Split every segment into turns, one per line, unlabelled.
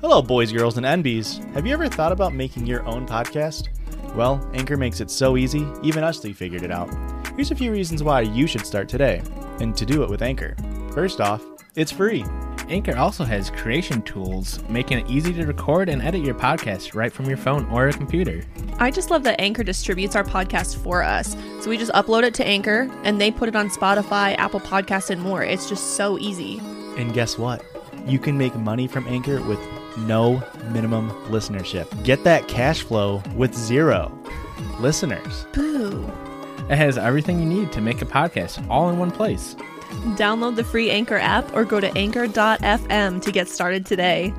Hello, boys, girls, and NBs. Have you ever thought about making your own podcast? Well, Anchor makes it so easy, even Usly figured it out. Here's a few reasons why you should start today, and to do it with Anchor. First off, it's free.
Anchor also has creation tools, making it easy to record and edit your podcast right from your phone or a computer.
I just love that Anchor distributes our podcast for us. So we just upload it to Anchor and they put it on Spotify, Apple Podcasts, and more. It's just so easy.
And guess what? You can make money from Anchor with no minimum listenership. Get that cash flow with zero listeners.
Boo.
It has everything you need to make a podcast all in one place.
Download the free Anchor app or go to anchor.fm to get started today.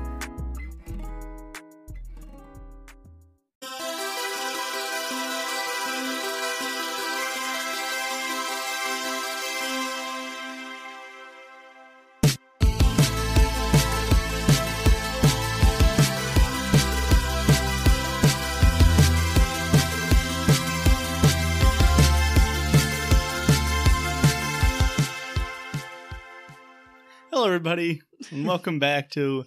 Everybody, and welcome back to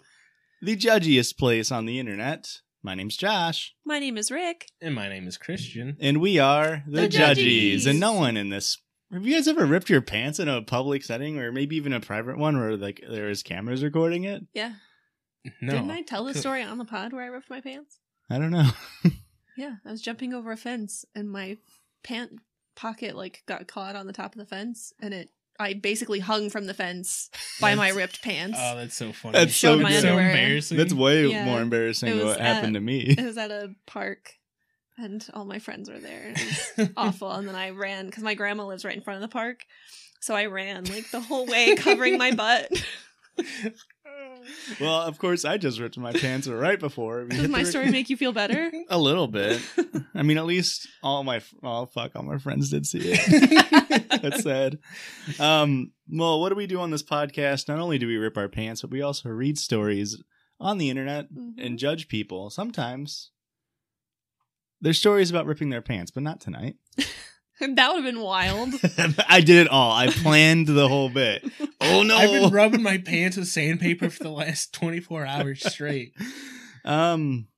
the judgiest place on the internet. My name's Josh,
My name is Rick.
And my name is Christian.
and we are the,
The
judgies.
Judgies.
And no one in this. Have you guys ever ripped your pants in a public setting, or maybe even a private one, where like there is cameras recording it?
Yeah.
No.
Didn't I tell the story on the pod where I ripped my pants?
I don't know.
Yeah. I was jumping over a fence and my pant pocket like got caught on the top of the fence and it I basically hung from the fence by my ripped pants.
Oh, that's so funny.
That's so
my
good.
underwear.
embarrassing.
That's way
Yeah.
more embarrassing
It
than
was
what happened
at-
to me.
it was at a park and all my friends were there. It was awful. And then I ran because my grandma lives right in front of the park. So I ran like the whole way covering my butt.
Well, of course, I just ripped my pants right before.
Does my story make you feel better?
a little bit? I mean, at least all my oh fuck, all my friends did see it. That's sad. Um, well, what do we do on this podcast? Not only do we rip our pants, but we also read stories on the internet
Mhm.
and judge people. Sometimes there's stories about ripping their pants, but not tonight.
that would have been wild.
I did it all. I planned the whole bit. Oh no!
I've been rubbing my pants with sandpaper for the last 24 hours straight.
um,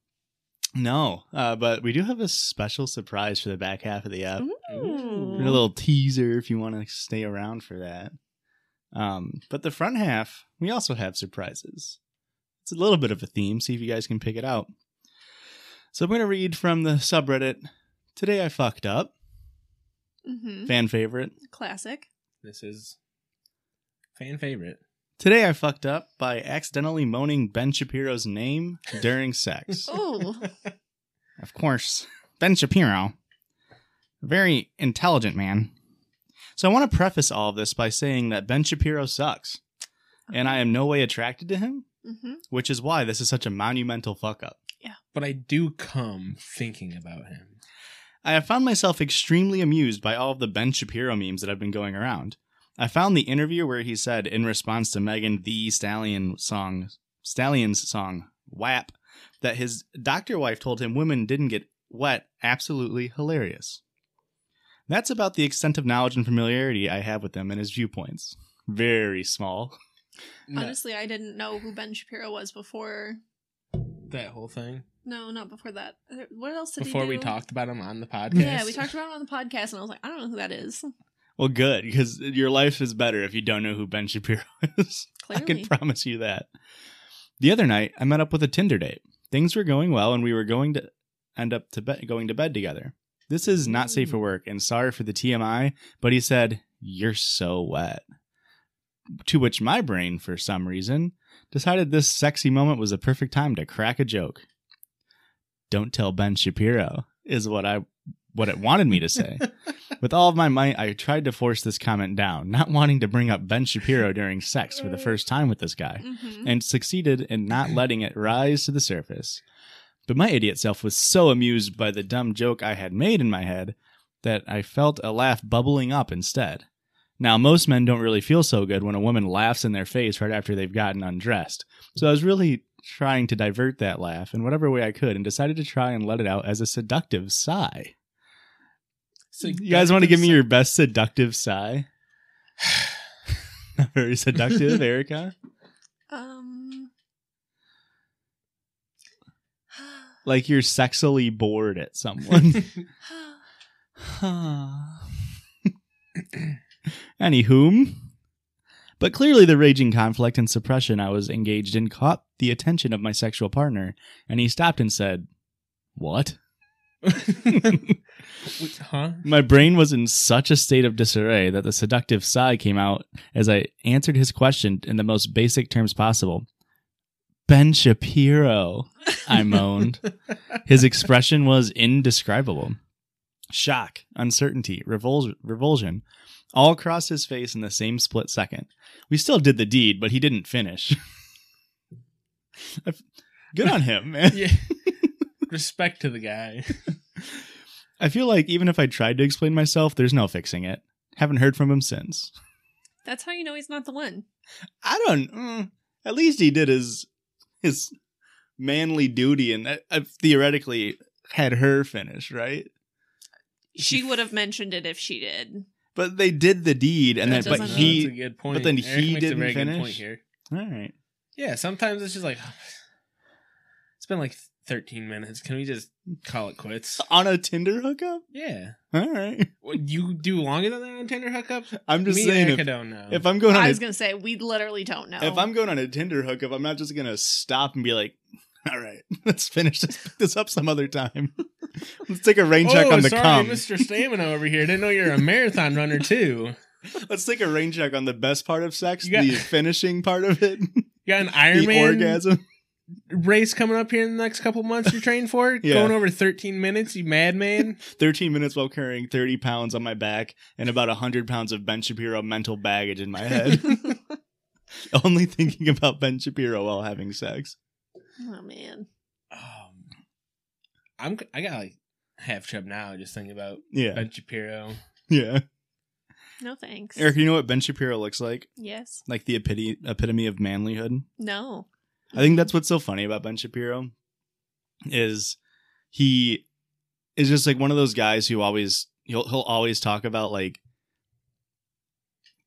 no, uh, but we do have a special surprise for the back half of the app.
Ooh.
A little teaser if you want to stay around for that. Um, but the front half, we also have surprises. It's a little bit of a theme. See if you guys can pick it out. So I'm going to read from the subreddit. Today I fucked up.
Mhm.
Fan favorite.
Classic.
This is fan favorite.
Today I fucked up by accidentally moaning Ben Shapiro's name during sex.
Oh,
Of course, Ben Shapiro, very intelligent man. So I want to preface all of this by saying that Ben Shapiro sucks, and I am no way attracted to him,
hmm
which is why this is such a monumental fuck up. Yeah.
But I do come thinking about him.
I have found myself extremely amused by all of the Ben Shapiro memes that have been going around. I found the interview where he said, in response to Megan Thee Stallion song, Stallion's song "WAP," that his doctor wife told him women didn't get wet. Absolutely hilarious. That's about the extent of knowledge and familiarity I have with him and his viewpoints. Very small.
Honestly, I didn't know who Ben Shapiro was before.
that whole thing.
No, not before that. Uh, What else did
Before
he
we talked about him on the podcast.
Yeah, we talked about it on the podcast, and I was like, I don't know who that is.
Well, good because your life is better if you don't know who Ben Shapiro is. I can promise you that. The other night, I met up with a Tinder date. Things were going well, and we were going to end up to bed, going to bed together. This is not safe for work, and sorry for the TMI, but he said, "You're so wet." To which my brain, for some reason, decided this sexy moment was a perfect time to crack a joke. Don't tell Ben Shapiro is what I what it wanted me to say. With all of my might, I tried to force this comment down, not wanting to bring up Ben Shapiro during sex for the first time with this guy,
Mhm.
and succeeded in not letting it rise to the surface. But my idiot self was so amused by the dumb joke I had made in my head that I felt a laugh bubbling up instead. Now, most men don't really feel so good when a woman laughs in their face right after they've gotten undressed. So I was really trying to divert that laugh in whatever way I could and decided to try and let it out as a seductive sigh.
So
You guys want to give me your best seductive sigh? Not very seductive, Erica.
Um.
Like you're sexily bored at someone. Anywho, but clearly the raging conflict and suppression I was engaged in caught the attention of my sexual partner, and he stopped and said, "What?"
Huh?
My brain was in such a state of disarray that the seductive sigh came out as I answered his question in the most basic terms possible. Ben Shapiro, I moaned. His expression was indescribable. Shock, uncertainty, revul- revulsion, all crossed his face in the same split second. We still did the deed, but he didn't finish. Good on him, man.
yeah. Respect to the guy.
I feel like even if I tried to explain myself, there's no fixing it. Haven't heard from him since.
That's how you know he's not the one.
I don't. Mm, at least he did his his manly duty, and uh, uh, theoretically had her finish, right?
She would have mentioned it if she did.
But they did the deed, and
That
then but
doesn't-
That's a
he.
good point.
but then
Eric
he
makes a
didn't
very good
finish?
point here.
All right.
Yeah, sometimes it's just like it's been like 13 minutes. Can we just call it quits?
On a Tinder hookup.
Yeah.
All right.
What, you do longer than that on Tinder hookups?
I'm just
Me
saying
and Erica
if,
don't know.
if I'm going on
I
a,
was gonna say we literally don't know.
if I'm going on a Tinder hookup, I'm not just gonna stop and be like, "All right, let's finish this, this up some other time. let's take a rain check
oh,
on the
sorry,
cum.
Mr. Stamina over here. Didn't know you're a marathon runner too.
Let's take a rain check on the best part of sex,
got-
the finishing part of it,
You got an
the
Ironman
orgasm.
race coming up here in the next couple months. You're training for
Yeah.
going over 13 minutes. You madman.
13 minutes while carrying 30 pounds on my back and about 100 pounds of Ben Shapiro mental baggage in my head. Only thinking about Ben Shapiro while having sex.
Oh man.
Um, I'm. I got like half chub now just thinking about
Yeah.
Ben Shapiro.
Yeah.
No thanks.
Eric, you know what Ben Shapiro looks like?
Yes.
Like the epitome, epitome of manlyhood.
No.
I think that's what's so funny about Ben Shapiro is he is just like one of those guys who always he'll he'll always talk about like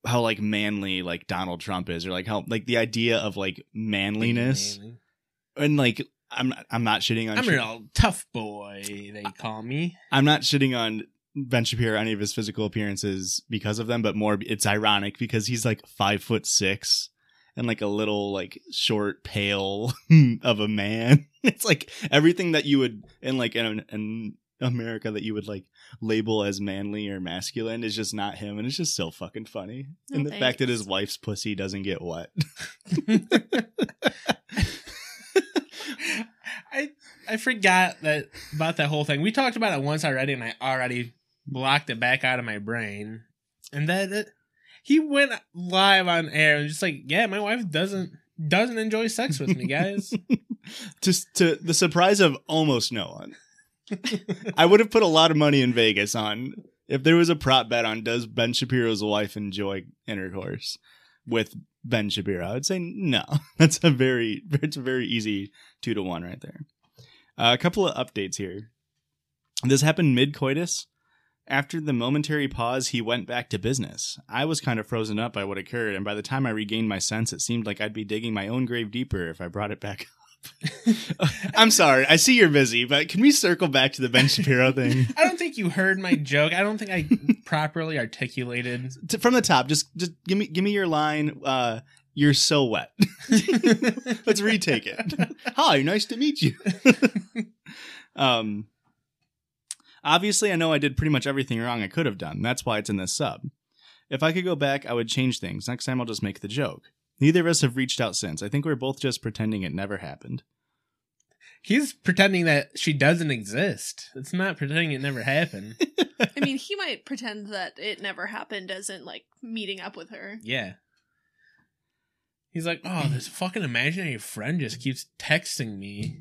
how like manly like Donald Trump is or like how like the idea of like manliness
Manly.
And like I'm I'm not shitting on
I'm
Sha-
a real tough boy. They call me.
I'm not shitting on Ben Shapiro or any of his physical appearances because of them, but more it's ironic because he's like five foot six and like a little like short, pale of a man. It's like everything that you would in like in, in America that you would like label as manly or masculine is just not him, and it's just so fucking funny.
No
and the fact that his wife's pussy doesn't get wet.
I I forgot that about that whole thing. We talked about it once already, and I already blocked it back out of my brain. And then it, he went live on air and just like, yeah, my wife doesn't doesn't enjoy sex with me, guys.
just to the surprise of almost no one. I would have put a lot of money in Vegas on if there was a prop bet on does Ben Shapiro's wife enjoy intercourse with Ben Shapiro. I would say no. That's a very it's a very easy two to one right there. Uh, a couple of updates here. This happened mid coitus. After the momentary pause, he went back to business. I was kind of frozen up by what occurred, and by the time I regained my sense, it seemed like I'd be digging my own grave deeper if I brought it back. I'm sorry. I see you're busy, but can we circle back to the Ben Shapiro thing?
I don't think you heard my joke. I don't think I properly articulated.
T- From the top, just just give me give me your line. Uh, you're so wet. Let's retake it. Hi, nice to meet you. um, obviously, I know I did pretty much everything wrong I could have done. That's why it's in this sub. If I could go back, I would change things. Next time, I'll just make the joke. Neither of us have reached out since. I think we're both just pretending it never happened.
He's pretending that she doesn't exist. It's not pretending it never happened.
I mean, he might pretend that it never happened as in like meeting up with her.
Yeah. He's like, oh, this fucking imaginary friend just keeps texting me.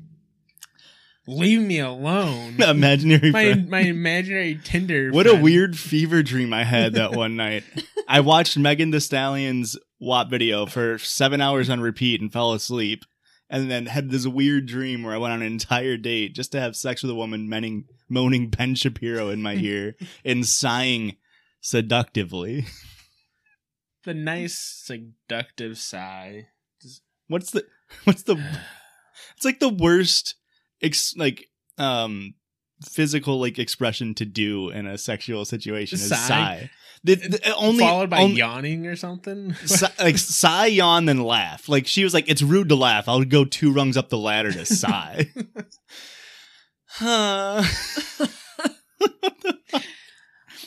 Leave me alone.
Imaginary
my
friend.
my imaginary Tinder.
What a weird fever dream I had that one night. I watched Megan Thee Stallion's WAP video for seven hours on repeat and fell asleep. And then had this weird dream where I went on an entire date just to have sex with a woman moaning, moaning Ben Shapiro in my ear and sighing seductively.
the nice seductive sigh.
What's the what's the it's like the worst ex, like um physical like expression to do in a sexual situation is
Sigh.
sigh. The, the- only
Followed by
only-
yawning or something.
Si- like sigh, yawn, then laugh. Like she was like, "It's rude to laugh. I'll go two rungs up the ladder to sigh." Huh.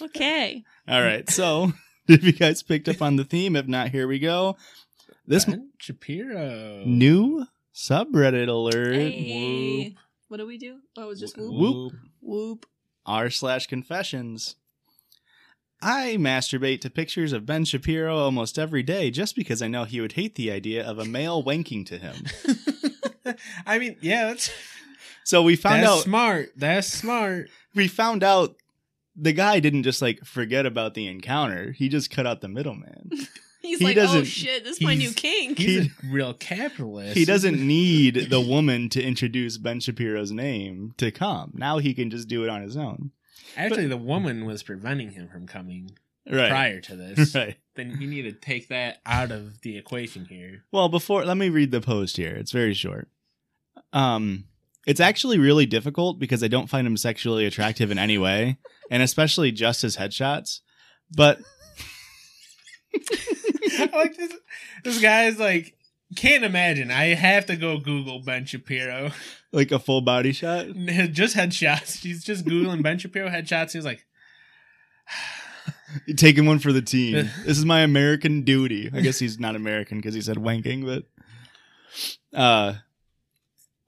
Okay.
All right. So, if you guys picked up on the theme, if not, here we go. This
Ben Shapiro.
new subreddit alert:
Hey. What do we do? Oh, it was just whoop.
Whoop.
Whoop.
r slash confessions. I masturbate to pictures of Ben Shapiro almost every day just because I know he would hate the idea of a male wanking to him.
I mean, yeah, that's
So we found
that's
out
smart. That's smart.
we found out the guy didn't just like forget about the encounter. He just cut out the middleman.
He's
He
like, oh
doesn't-
shit, this is my new king.
He's a real capitalist.
He doesn't need the woman to introduce Ben Shapiro's name to come. Now he can just do it on his own.
Actually, the woman was preventing him from coming
Right.
prior to this.
Right.
Then you need to take that out of the equation here.
Well, before let me read the post here. It's very short. Um it's actually really difficult because I don't find him sexually attractive in any way, and especially just his headshots. But
I like this. This guy's like, can't imagine. I have to go Google Ben Shapiro.
like a full body shot.
just headshots. He's just googling Ben Shapiro headshots. He's like,
Taking one for the team. this is my American duty. I guess he's not American because he said wanking, but uh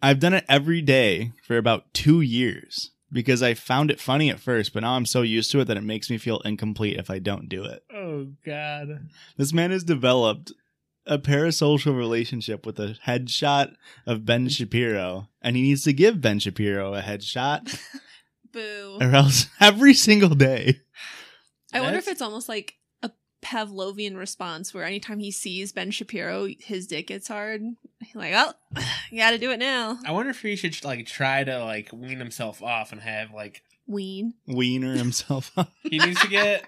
I've done it every day for about two years because I found it funny at first, but now I'm so used to it that it makes me feel incomplete if I don't do it.
oh god.
This man has developed a parasocial relationship with a headshot of Ben Shapiro, and he needs to give Ben Shapiro a headshot,
Boo.
or else every single day.
I wonder if
That's-
it's almost like a Pavlovian response where anytime he sees Ben Shapiro, his dick gets hard. He's like, oh, you gotta do it now.
I wonder if he should like try to like wean himself off and have like
wean
Wiener himself up.
he needs to get.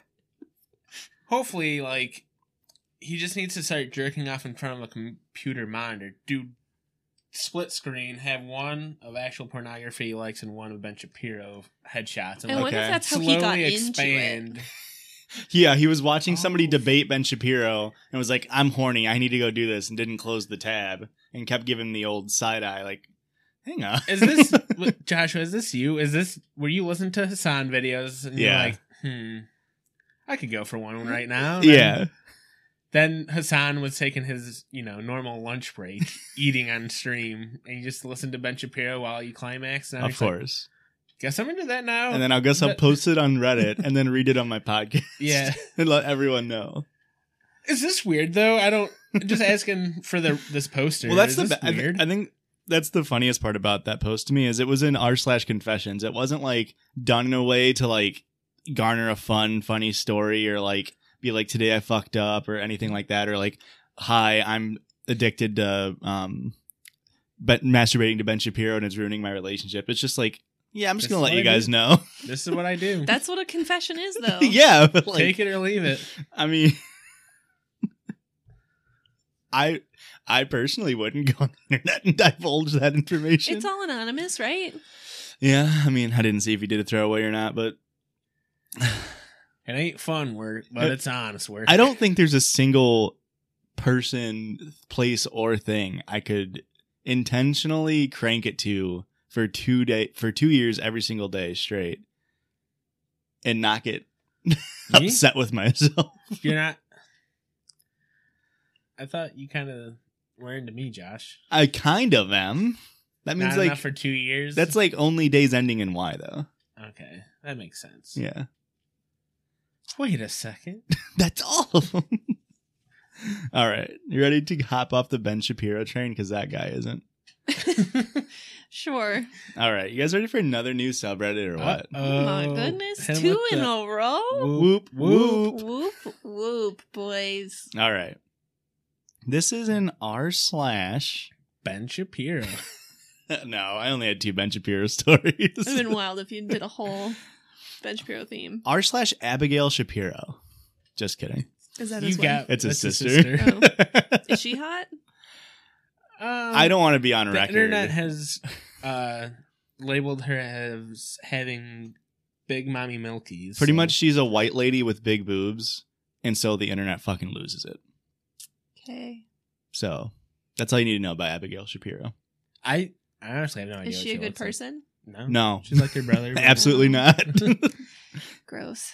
hopefully, like he just needs to start jerking off in front of a computer monitor. Do split screen, have one of actual pornography he likes and one of Ben Shapiro headshots, and
I
like
wonder
Okay.
if that's how
slowly
he got
expand.
Yeah, he was watching somebody
Oh.
debate Ben Shapiro and was like, "I'm horny. I need to go do this," and didn't close the tab and kept giving the old side eye, like, "Hang on."
Is this Joshua? Is this you? Is this where you listen to Hasan videos and
Yeah.
you're like, hmm, I could go for one right now.
Yeah,
Then Hasan was taking his, you know, normal lunch break, eating on stream, and you just listen to Ben Shapiro while you climax. And
of
just like,
course.
Guess I'm into that now.
And then I guess I'll post it on Reddit and then read it on my podcast.
Yeah.
and let everyone know.
Is this weird though? I don't. Just asking for the this poster.
Well, that's
Is
the. ba- I,
weird.
I think that's the funniest part about that post to me is it was in r slash confessions. It wasn't like done in a way to like garner a fun, funny story or like be like today I fucked up or anything like that or like hi I'm addicted to um, but masturbating to Ben Shapiro and it's ruining my relationship. It's just like yeah, I'm just
This
gonna
is
let
what
you
I
guys
do.
know.
this is what I do.
That's what a confession is, though.
yeah, but like
Take it or leave it.
I mean, I I personally wouldn't go on the internet and divulge that information.
It's all anonymous, right?
yeah, I mean, I didn't see if he did a throwaway or not, but
It ain't fun work, but it's honest work.
I don't think there's a single person, place, or thing I could intentionally crank it to for two day for two years every single day straight and not get upset with myself.
You're not. I thought you kind of were into me, Josh.
I kind of am. That means
Not
like
for two years.
that's like only days ending in Y though.
okay. That makes sense.
Yeah.
Wait a second.
That's all of them. all right. You ready to hop off the Ben Shapiro train? Because that guy isn't.
sure.
All right. You guys ready for another new subreddit or what?
Oh my goodness.
hit 'em
Two
with
in
the
a row?
Whoop, whoop.
Whoop, whoop, boys.
All right. This is an r slash.
Ben Shapiro.
no, I only had two Ben Shapiro stories.
It would have been wild if you did a whole Ben Shapiro theme.
r slash Abigail Shapiro. Just kidding.
Is that
You
his
got-
wife?
It's a
That's his
sister.
sister. Oh.
Is she hot?
Um,
I don't want to be on
The
record.
The internet has uh, labeled her as having big mommy milkies.
Pretty
so-
much, she's a white lady with big boobs, and so the internet fucking loses it.
Okay.
So that's all you need to know about Abigail Shapiro.
I, I honestly have no idea.
Is
what
she a good
looks like.
person?
No.
No,
She's like your brother.
absolutely not.
Gross.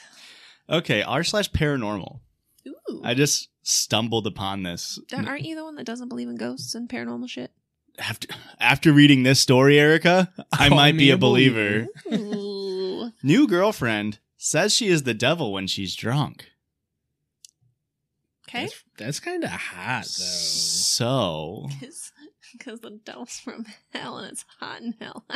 okay, r slash paranormal.
Ooh.
I just stumbled upon this
aren't you the one that doesn't believe in ghosts and paranormal shit?
after after reading this story, Erica. I
Call
might be a
a
believer.
believer.
New girlfriend says she is the devil when she's drunk.
Okay.
That's, that's kind of hot, though.
So
Because the devil's from hell and it's hot in hell.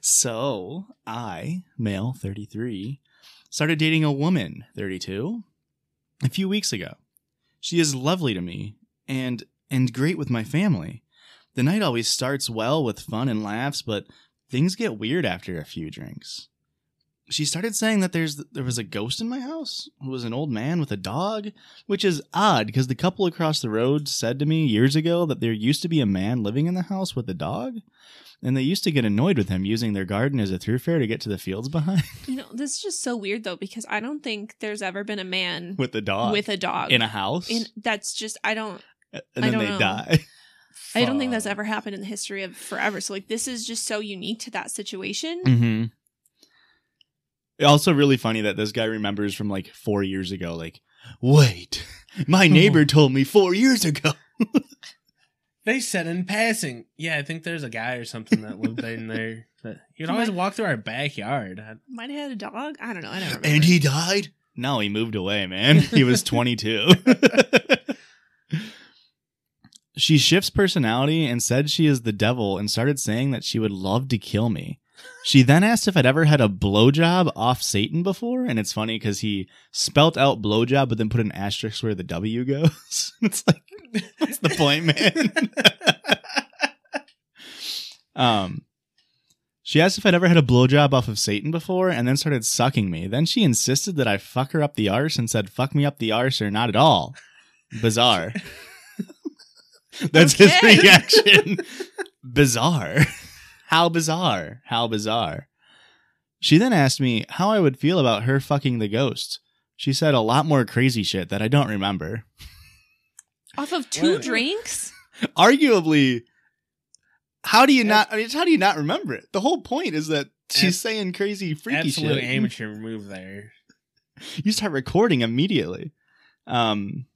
So I, male 33, started dating a woman 32 a few weeks ago. She is lovely to me and and great with my family. The night always starts well with fun and laughs, but things get weird after a few drinks. She started saying that there's there was a ghost in my house. who was an old man with a dog, which is odd because the couple across the road said to me years ago that there used to be a man living in the house with a dog and they used to get annoyed with him using their garden as a thoroughfare to get to the fields behind
you know, this is just so weird though, because I don't think there's ever been a man
with a dog
with a dog
in a house,
In- that's just I don't
and
I
then
don't
they
know.
die.
I don't think that's ever happened in the history of forever. So like this is just so unique to that situation.
mm-hmm. Also, really funny that this guy remembers from like four years ago. Like, wait, my neighbor told me four years ago.
They said in passing. Yeah, I think there's a guy or something that lived in there. That he'd always walk through our backyard. I-
Might have had a dog. I don't know. I never. Remember.
And he died? No, he moved away, man. He was 22. she shifts personality and said she is the devil and started saying that she would love to kill me. She then asked if I'd ever had a blowjob off Satan before, and it's funny because he spelt out blowjob but then put an asterisk where the W goes. it's like, what's the point, man? um, she asked if I'd ever had a blowjob off of Satan before and then started sucking me. Then she insisted that I fuck her up the arse and said, fuck me up the arse or not at all. Bizarre. That's his reaction. bizarre. How bizarre. How bizarre. She then asked me how I would feel about her fucking the ghost. She said a lot more crazy shit that I don't remember.
Off of two
Wait.
drinks.
Arguably, how do you not? I mean, how do you not remember it? The whole point is that she's
Ab-
saying crazy, freaky
Absolute
shit.
amateur move there.
You start recording immediately. Um,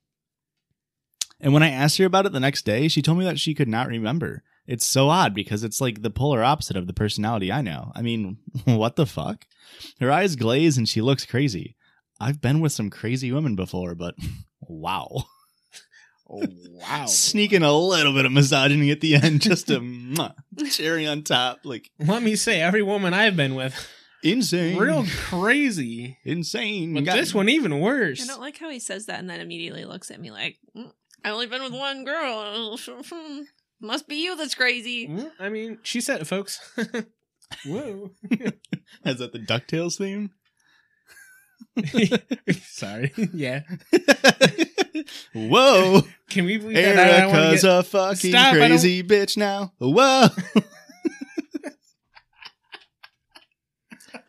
and when I asked her about it the next day, she told me that she could not remember. It's so odd because it's like the polar opposite of the personality I know. I mean, what the fuck? Her eyes glaze and she looks crazy. I've been with some crazy women before, but wow.
Oh wow!
Sneaking a little bit of misogyny at the end just to mwah, cherry on top. Like,
Let me say, every woman I've been with,
insane.
real crazy.
insane.
But
Got-
this one even worse.
I don't like how he says that and then immediately looks at me like, "Mm, "I only been with one girl. Must be you that's crazy."
Well, I mean, she said it, folks. Whoa.
Is that the DuckTales theme?
Sorry. Yeah.
Whoa.
Can we believe that? I don't
Erica's
get-
a fucking
Stop, I don't-
crazy bitch now. Whoa.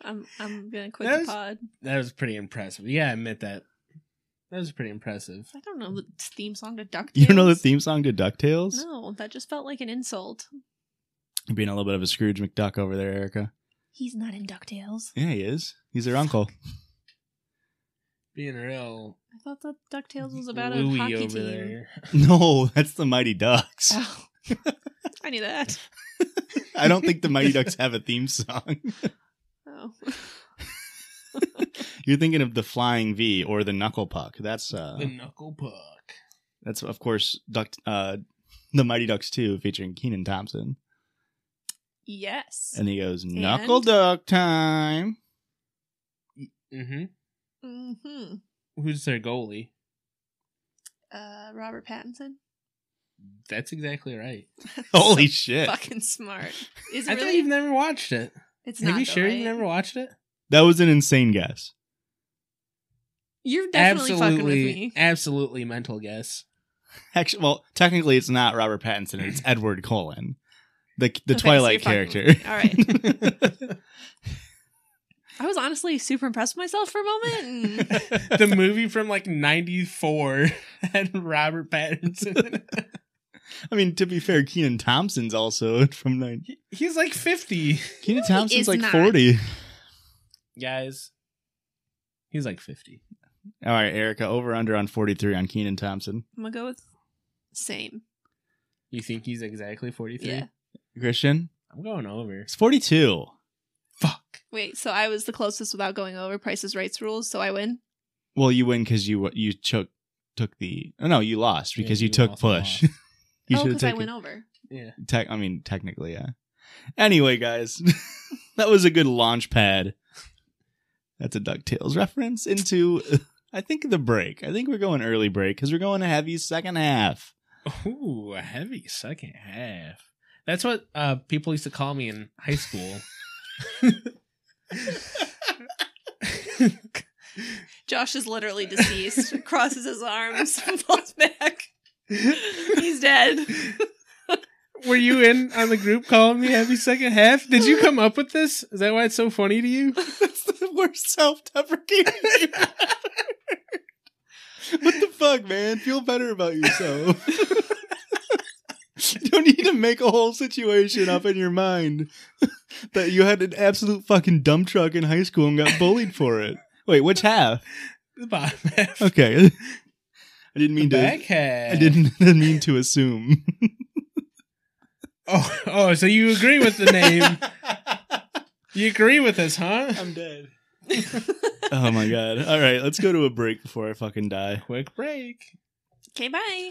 I'm I'm gonna quit
That
the
was-
pod.
That was pretty impressive. Yeah, I admit that. That was pretty impressive.
I don't know the theme song to DuckTales.
you don't know the theme song to DuckTales?
No, that just felt like an insult.
You're being a little bit of a Scrooge McDuck over there, Erica.
He's not in DuckTales.
Yeah, he is. He's their uncle.
Being real
I thought that DuckTales was about a hockey
over
team.
there.
No, that's the Mighty Ducks.
Oh, I knew that.
I don't think the Mighty Ducks have a theme song.
Oh.
You're thinking of the Flying V or the Knuckle Puck. That's uh,
the knuckle puck.
that's of course Duck, uh, the Mighty Ducks 2 featuring Kenan Thompson.
Yes.
And he goes, Knuckle
And?
Duck time.
Mm-hmm.
Hmm
Who's their goalie?
Uh, Robert Pattinson.
That's exactly right.
Holy
So
shit.
Fucking smart. Is
I
it
thought you've never watched it.
it's
Have
not.
you sure
right?
you never watched it?
That was an insane guess.
You're definitely fucking with
absolutely,
me.
absolutely mental guess.
Actually, well, technically it's not Robert Pattinson, it's Edward Cullen. The the
Okay,
Twilight
you're
character.
All right. I was honestly super impressed with myself for a moment. And
the movie from like '94 and Robert Pattinson.
I mean, to be fair, Kenan Thompson's also from nine.
He's like 50,
Kenan
he
Thompson's
is
like
not.
40.
guys. He's like 50.
All right, Erica, over under on 43 on Kenan Thompson.
I'm gonna go with same.
You think he's exactly 43?
Yeah.
Christian,
I'm going over.
it's 42.
Fuck.
Wait, so I was the closest without going over Price's Rights rules, so I win.
Well, you win because you you took took the. Oh, no, you lost
Yeah,
because you,
you
took
also
push. you
oh,
should have
because I went over.
Yeah.
Tech, I mean, technically, yeah. Anyway, guys, that was a good launch pad. That's a DuckTales reference into, I think, the break. I think we're going early break because we're going a heavy second half.
Ooh, a heavy second half. That's what uh, people used to call me in high school.
Josh is literally deceased. crosses his arms, falls back. He's dead.
Were you in on the group calling me heavy second half? Did you come up with this? Is that why it's so funny to you?
That's the worst self-deprecating. you've ever what the fuck, man? Feel better about yourself. you don't need to make a whole situation up in your mind that you had an absolute fucking dump truck in high school and got bullied for it. Wait, which half?
The bottom half.
Okay. I didn't mean
the
to.
back half.
I didn't, didn't mean to assume.
Oh, oh, so you agree with the name? you agree with us, huh?
I'm dead. oh my god. All right, let's go to a break before I fucking die.
Quick break.
Okay, bye.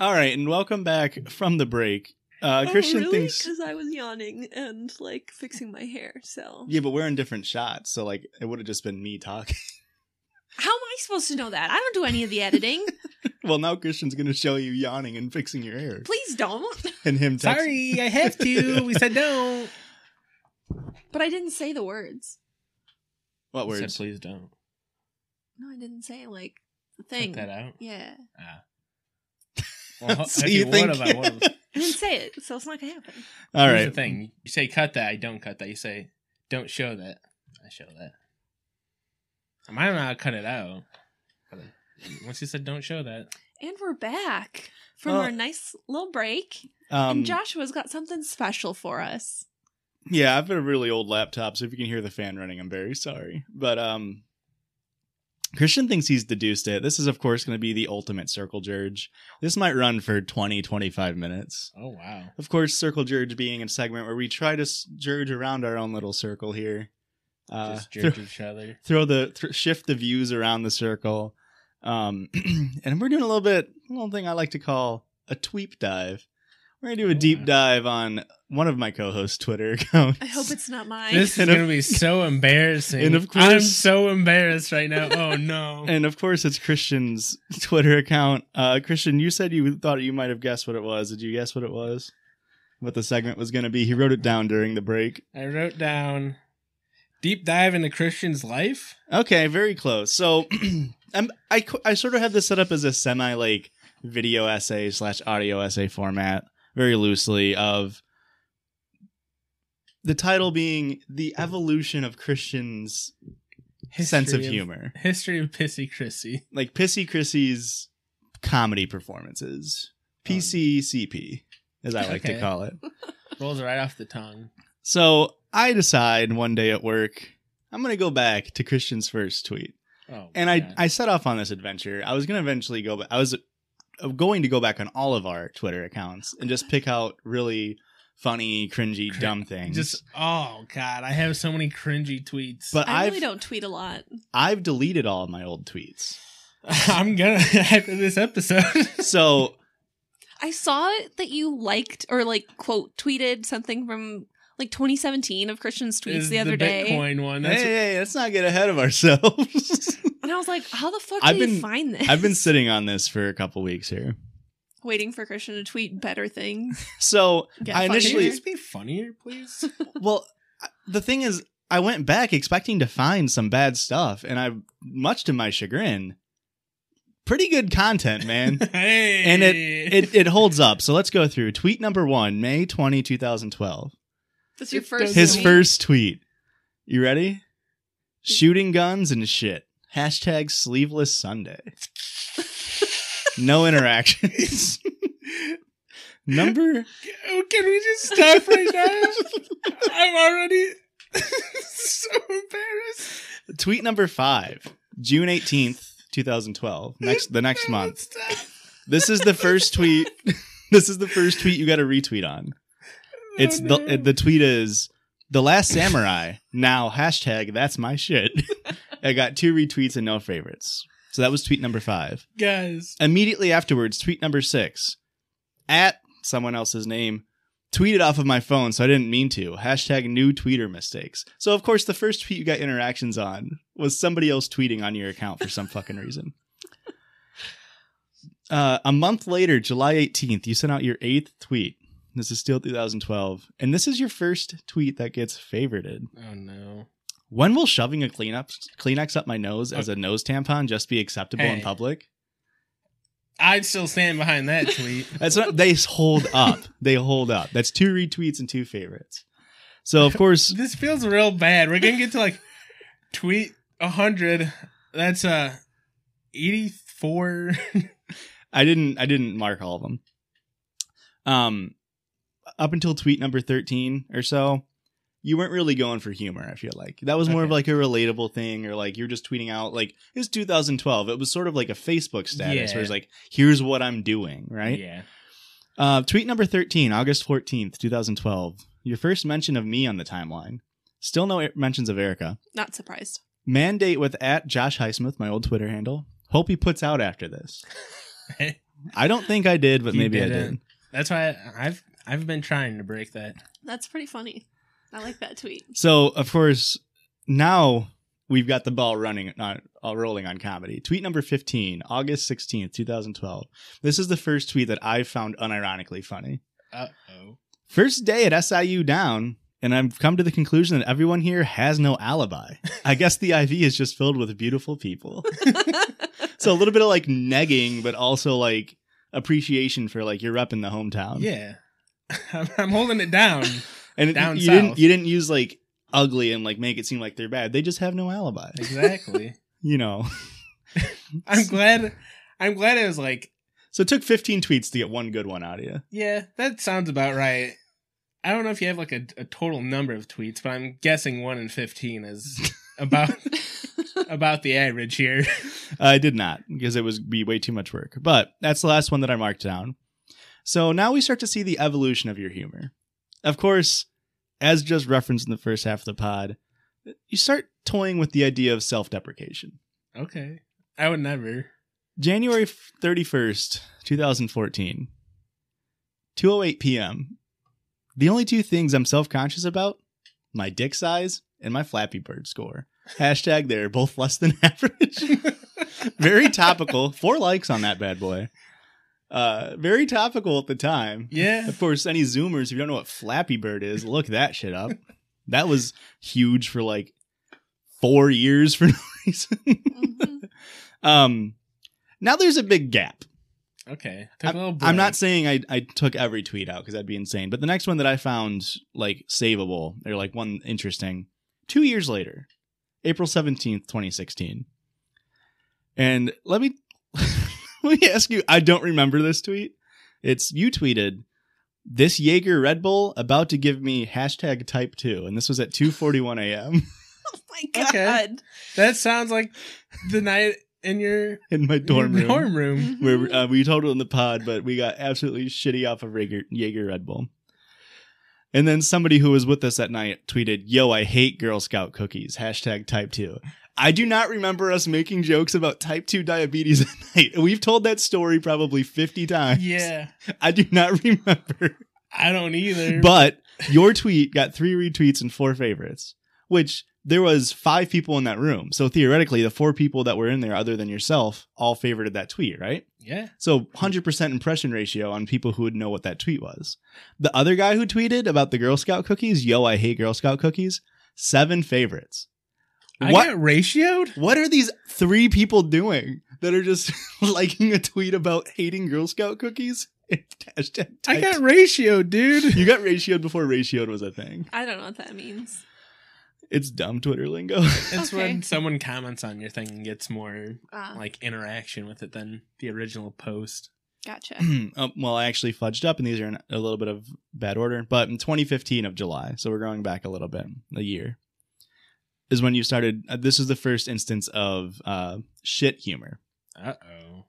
All right, and welcome back from the break. Uh, Christian
oh, really?
thinks.
Because I was yawning and like fixing my hair. So
Yeah, but we're in different shots, so like it would have just been me talking.
how am I supposed to know that? I don't do any of the editing.
well, now Christian's gonna show you yawning and fixing your hair,
Please don't.
and him. Text-
Sorry, I have to. We said don't.
But I didn't say the words.
What
We said,
words?
please don't.
No, I didn't say like the
Cut
thing.
that out.
Yeah,
Ah. Well,
So you
you
think-
would have, I would have.
I didn't say it, so it's not gonna happen.
All
Here's
right.
the thing: you say cut that, I don't cut that. You say don't show that, I show that. I might not cut it out. But once you said don't show that,
And we're back from
Well-
our nice little break.
Um,
and Joshua's got something special for us.
yeah, I've got a really old laptop, so if you can hear the fan running, I'm very sorry. But um, Christian thinks he's deduced it. This is, of course, going to be the ultimate circle jerge. This might run for 20, 25 minutes.
oh wow,
Of course, circle jerge being a segment where we try to jerge around our own little circle here. Uh,
Just
throw,
each other.
throw the th- shift the views around the circle, um, and we're doing a little bit a little thing I like to call a tweep dive. We're gonna do a deep dive on one of my co-hosts' Twitter accounts.
I hope it's not mine.
This is gonna be so embarrassing.
and of course, I'm
so embarrassed right now. Oh no.
and of course, it's Christian's Twitter account. Uh, Christian, you said you thought you might have guessed what it was. Did you guess what it was? What the segment was going to be? He wrote it down during the break.
I wrote down deep dive into Christian's life.
Okay, very close. So, I'm, I I sort of have this set up as a semi like video essay slash audio essay format, very loosely. Of the title being the evolution of Christian's sense of
History
humor,
History of Pissy Chrissy.
like Pissy Chrissy's comedy performances, PCCP, as I like to call it.
Rolls right off the tongue.
So I decide one day at work, I'm going to go back to Christian's first tweet.
Oh,
And I, I set off on this adventure. I was going to eventually go back. I was going to go back on all of our Twitter accounts and just pick out really funny, cringy,
Cr-
dumb things.
just oh god, I have so many cringy tweets.
but
I
I've
really don't tweet a lot.
I've deleted all of my old tweets.
I'm gonna after this episode.
So
I saw that you liked or like quote tweeted something from like 2017 of Christian's tweets the other day,
Bitcoin one.
hey,
That's
hey, let's not get ahead of ourselves.
And I was like, "How the fuck
I've
do
been-
you find this?"
I've been sitting on this for a couple weeks here.
waiting for Christian to tweet better things.
So
Get
I
Can
initially
you just be funnier, please?
well the thing is i went back expecting to find some bad stuff and i much to my chagrin pretty good content man
hey,
and it, it it holds up so let's go through tweet number one may 20 2012
That's your first.
his
tweet?
first tweet you ready shooting guns and shit hashtag sleeveless sunday no interactions number
Oh, Can we just stop right now? I'm already so embarrassed.
tweet number five june 18th 2012 next the next month. This is the first tweet. this is the first tweet you got to retweet on. Oh, it's
Oh,
the the tweet is the last samurai. Now hashtag that's my shit. I got two retweets and no favorites. So that was tweet number five.
guys.
Immediately afterwards, tweet number six at someone else's name. Tweeted off of my phone, so I didn't mean to. Hashtag new tweeter mistakes. So of course, the first tweet you got interactions on was somebody else tweeting on your account for some fucking reason. Uh, a month later, July 18th, you sent out your eighth tweet. This is still 2012. And this is your first tweet that gets favorited.
Oh no.
When will shoving a Kleenex, Kleenex up my nose as a nose tampon just be acceptable in
Hey.
public?
I'd still stand behind that tweet.
That's what they hold up. They hold up. That's two retweets and two favorites. So of course,
this feels real bad. We're gonna get to like tweet hundred. That's uh eighty four.
I didn't I didn't mark all of them. Um up until tweet number 13 or so, you weren't really going for humor, I feel like. That was more of like a relatable thing or like you're just tweeting out like it was 2012. It was sort of like a Facebook status where it's like here's what I'm doing, right?
Yeah.
Uh tweet number 13, August 14th, 2012. Your first mention of me on the timeline. Still no mentions of Erica.
Not surprised.
Mandate with at Josh Highsmith, my old Twitter handle. Hope he puts out after this. I don't think I did, but
You
maybe I
didn't.
did.
That's why I've I've been trying to break that.
That's pretty funny. I like that tweet.
So, of course, now we've got the ball running, not all rolling on comedy. Tweet number 15, August 16th, 2012. This is the first tweet that I found unironically funny.
Uh oh.
First day at SIU down, and I've come to the conclusion that everyone here has no alibi. I guess the IV is just filled with beautiful people. so a little bit of like negging, but also like appreciation for like you're repping the hometown.
Yeah. I'm, I'm holding it down.
And
Down
you didn't you didn't use like ugly and like make it seem like they're bad. They just have no alibi.
Exactly.
You know.
I'm glad. I'm glad it was like,
So it took 15 tweets to get one good one out of you.
yeah, that sounds about right. I don't know if you have like a, a total number of tweets, but I'm guessing one in fifteen is about about the average here.
I did not because it was be way too much work. But that's the last one that I marked down. So now we start to see the evolution of your humor. Of course, as just referenced in the first half of the pod, you start toying with the idea of self-deprecation.
Okay. I would never.
January 31st, 2014. 2:08 p.m. The only two things I'm self-conscious about, my dick size and my Flappy Bird score. Hashtag they're both less than average. very topical. Four likes on that bad boy. Uh, very topical at the time.
Yeah.
Of course, any Zoomers, if you don't know what Flappy Bird is, look that shit up. That was huge for like four years for no reason.
Mhm.
um, now there's a big gap.
Okay. Took a little
I'm not saying I, I took every tweet out because that'd be insane. But the next one that I found like savable or like one interesting, two years later, April 17th, 2016. And let me let me ask you, I don't remember this tweet. It's you tweeted this Jaeger Red Bull about to give me hashtag type two, and this was at 2:41 a.m.
Oh my god.
Okay. That sounds like the night in your
in my dorm room.
dorm room.
Mhm.
where uh, we told it in the pod, but we got absolutely shitty off of Jaeger, Jaeger Red Bull. And then somebody who was with us that night tweeted, "Yo, I hate Girl Scout cookies." Hashtag Type Two. I do not remember us making jokes about Type Two diabetes at night. We've told that story probably fifty times.
Yeah.
I do not remember.
I don't either.
But your tweet got three retweets and four favorites, which there was five people in that room. So theoretically, the four people that were in there, other than yourself, all favorited that tweet, right?
Yeah.
So 100% impression ratio on people who would know what that tweet was. The other guy who tweeted about the Girl Scout cookies, yo, I hate Girl Scout cookies, seven favorites.
I
What
got ratioed?
what are these three people doing that are just liking a tweet about hating Girl Scout cookies?
I got ratioed, dude.
you got ratioed before ratioed was a thing.
I don't know what that means.
It's dumb Twitter lingo.
It's
Okay.
when someone comments on your thing and gets more
Ah,
like interaction with it than the original post.
gotcha.
Oh, well, I actually fudged up, and these are in a little bit of bad order. But in 2015 of July, so we're going back a little bit, a year, is when you started. Uh, this is the first instance of uh, shit humor,
Uh oh.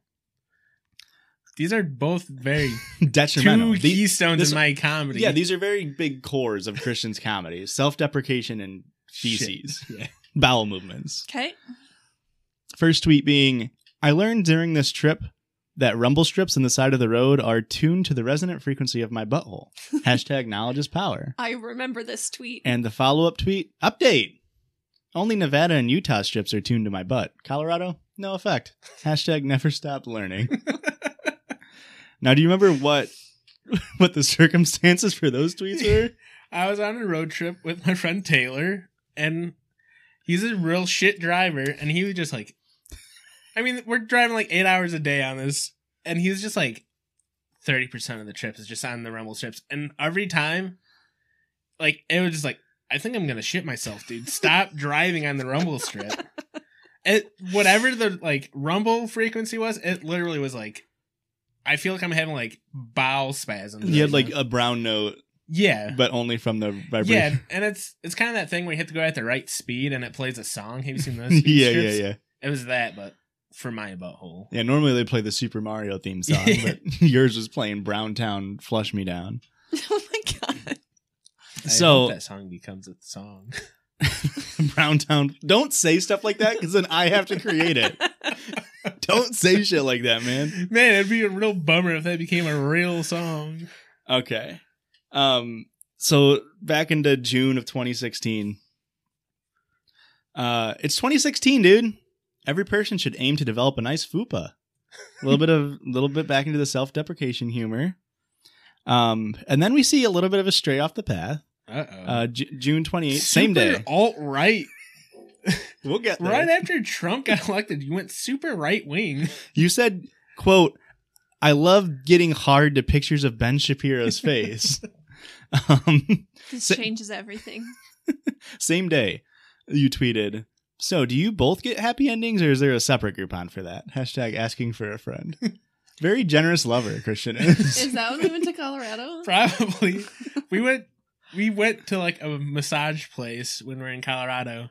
These are both very
detrimental.
two
The-
keystones
this-
in my comedy.
yeah, these are very big cores of Christian's comedy: self-deprecation and
Shit.
Feces,
Yeah.
bowel movements.
Okay.
First tweet being, "I learned during this trip." That rumble strips in the side of the road are tuned to the resonant frequency of my butthole. Hashtag knowledge is power.
I remember this tweet.
And the follow up tweet update. Only Nevada and Utah strips are tuned to my butt. Colorado, no effect. Hashtag never stop learning. now, do you remember what what the circumstances for those tweets were?
I was on a road trip with my friend Taylor, and he's a real shit driver, and he was just like, I mean, we're driving like eight hours a day on this, and he was just like, thirty percent of the trip is just on the rumble strips, and every time, like, it was just like, I think I'm gonna shit myself, dude. Stop driving on the rumble strip. It whatever the like rumble frequency was, it literally was like. I feel like I'm having like bowel spasms.
You had
right
like a brown note,
yeah,
but only from the vibration.
yeah, and it's it's kind of that thing where you have to go at the right speed and it plays a song. Have you seen those?
yeah, yeah,
strips?
yeah.
It was that, but for my butthole.
Yeah, normally they play the Super Mario theme song, but yours was playing Brown Town Flush Me Down.
oh my god.
I
So-
hope that song becomes a song.
Brown Town. Don't say stuff like that because then I have to create it. Don't say shit like that, man.
Man, it'd be a real bummer if that became a real song.
Okay. Um so back into June of 2016. Uh it's 2016, dude. Every person should aim to develop a nice fupa. A little bit of a little bit back into the self-deprecation humor. Um and then we see a little bit of a stray off the path.
Uh oh.
Uh J- June 28th, same day.
Alt right.
We'll get there.
Right after Trump got elected, you went super right wing.
You said, quote, I love getting hard to pictures of Ben Shapiro's face. um,
This
Sa-
changes everything.
same day, you tweeted, So do you both get happy endings or is there a separate Groupon for that? Hashtag asking for a friend. Very generous lover, Christian is.
Is that when we went to Colorado?
Probably. we went we went to like a massage place when we were in Colorado.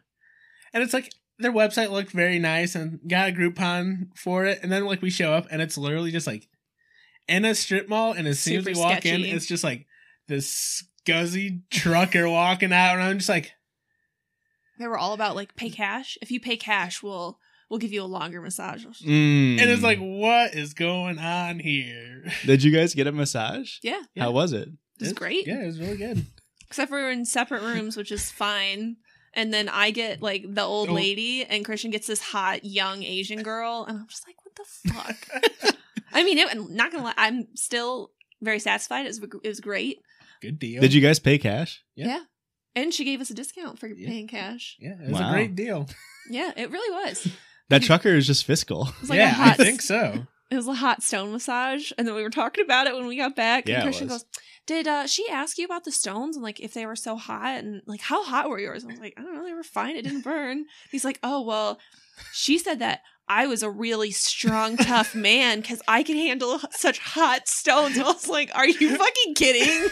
And it's like their website looked very nice and got a Groupon for it. And then like we show up and it's literally just like in a strip mall and as soon as we walk in, it's just like this scuzzy trucker walking out and I'm just like
They were all about like pay cash. If you pay cash, we'll we'll give you a longer massage.
Mm.
And it's like, what is going on here?
did you guys get a massage?
Yeah,
Yeah.
How was it?
it was great.
Yeah, it was really good.
Except for we were in separate rooms, which is fine. And then I get like the old
Oh.
lady, and Christian gets this hot young Asian girl, and I'm just like, what the fuck? I mean, it, I'm not gonna lie, I'm still very satisfied. It was it was great.
Good deal.
Did you guys pay cash?
Yeah.
Yeah. And she gave us a discount for
Yeah.
paying cash.
Yeah, it was
Wow.
a great deal.
Yeah, it really was.
That trucker is just fiscal.
like
yeah,
hot
I think so.
it was a hot stone massage and then we were talking about it when we got back
Yeah,
and christian
was.
goes did uh, she ask you about the stones and like if they were so hot and like how hot were yours i was like i don't know they were fine it didn't burn he's like oh well she said that i was a really strong tough man because i can handle such hot stones i was like are you fucking kidding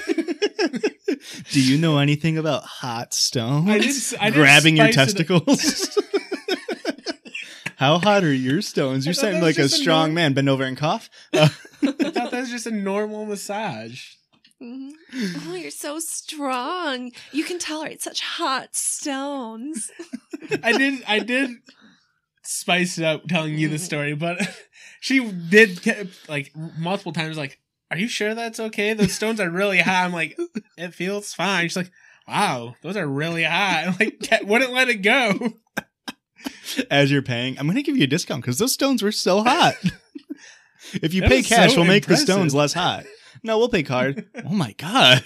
Do you know anything about hot stones?
I did- I did
Grabbing your
spice it up.
testicles. How hot are your stones?
You're
sound
that
like a
just a
strong
norm-
man. Bend over and cough. Uh,
I thought that was just a normal massage.
Mhm. oh you're so strong you can tolerate such hot stones
I did I did spice it up telling you the story, but she did like multiple times like, "Are you sure that's okay? Those stones are really hot." I'm like, "It feels fine." She's like, "Wow, those are really hot." I'm like, "Cat wouldn't let it go."
as you're paying, I'm going to give you a discount because those stones were so hot. if you
That
pay cash,
so
we'll make the stones less hot. No, we'll pay card. oh my god.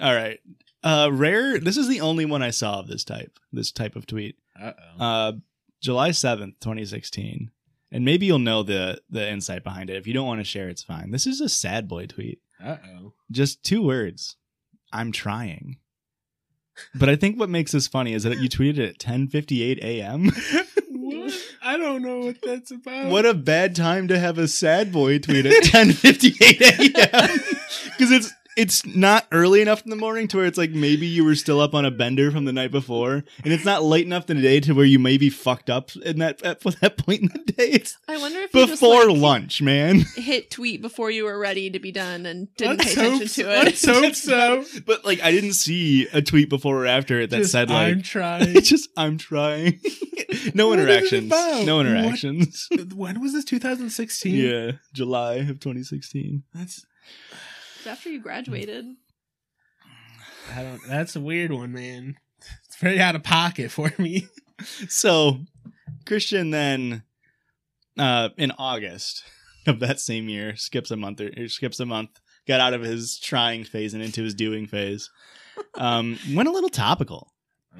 All right. Uh rare, this is the only one I saw of this type, this type of tweet.
Uh oh.
Uh July 7th, 2016. And maybe you'll know the the insight behind it. If you don't want to share, it's fine. This is a sad boy tweet.
Uh oh.
Just two words. I'm trying. But I think what makes this funny is that you tweeted it at 10:58 a.m.
What? I don't know what that's about.
What a bad time to have a sad boy tweet at 10:58 a.m. Because it's it's not early enough in the morning to where it's like maybe you were still up on a bender from the night before, and it's not late enough in the day to where you may be fucked up in that at that point in the day. It's
i wonder if you just,
before
like,
lunch, man.
hit tweet before you were ready to be done and didn't
Let's
pay attention
hope,
to
let's
it
hope so.
But like, I didn't see a tweet before or after it that
Just,
said like.
"I'm trying."
It's just I'm trying. no
What is it
interactions.
about?
No
What?
interactions.
when was this? 2016.
yeah, July of 2016.
That's
It's after you graduated
I don't. That's a weird one, man. It's very out of pocket for me.
So Christian then uh in August of that same year skips a month or, or skips a month, got out of his trying phase and into his doing phase. Um went a little topical.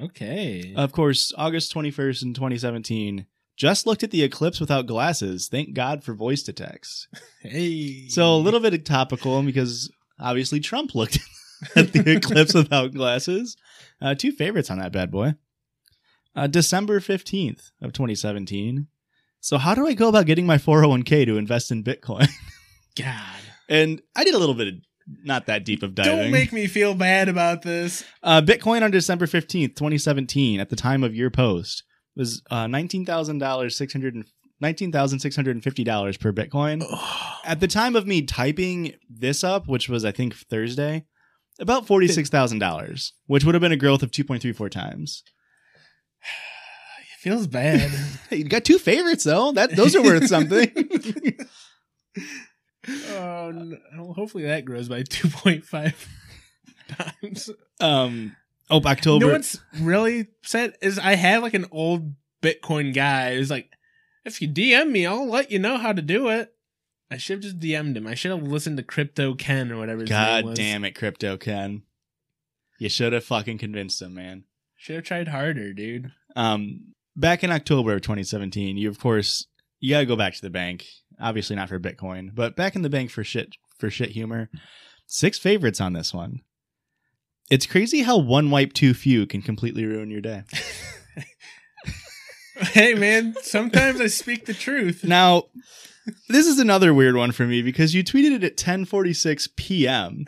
Okay.
Of course, August 21st in 2017 just looked at the eclipse without glasses. Thank God for voice to text.
hey.
So a little bit topical because obviously Trump looked at the eclipse without glasses. Uh, two favorites on that bad boy. Uh, December 15th of 2017. So how do I go about getting my 401k to invest in Bitcoin?
God.
and I did a little bit of not that deep of diving.
Don't make me feel bad about this.
uh, Bitcoin on December 15th, 2017 at the time of your post was uh, $19,000 600 $19,650 per Bitcoin. At the time of me typing this up, which was I think Thursday, about forty six thousand dollars, which would have been a growth of two point three four times.
It feels bad.
you got two favorites though. That those are worth something.
oh, no. Hopefully that grows by 2.5 times.
um. Oh, October.
You know what's really sad is I had like an old Bitcoin guy who's like, if you DM me, I'll let you know how to do it. I should have just DM'd him. I should have listened to Crypto Ken or whatever.
God damn it, Crypto Ken. You should have fucking convinced him, man.
Should have tried harder, dude.
Um, back in October of 2017, you of course you gotta go back to the bank. Obviously not for Bitcoin, but back in the bank for shit for shit humor. Six favorites on this one. It's crazy how one wipe too few can completely ruin your day.
hey, man. Sometimes I speak the truth.
Now, this is another weird one for me because you tweeted it at 10:46 p.m.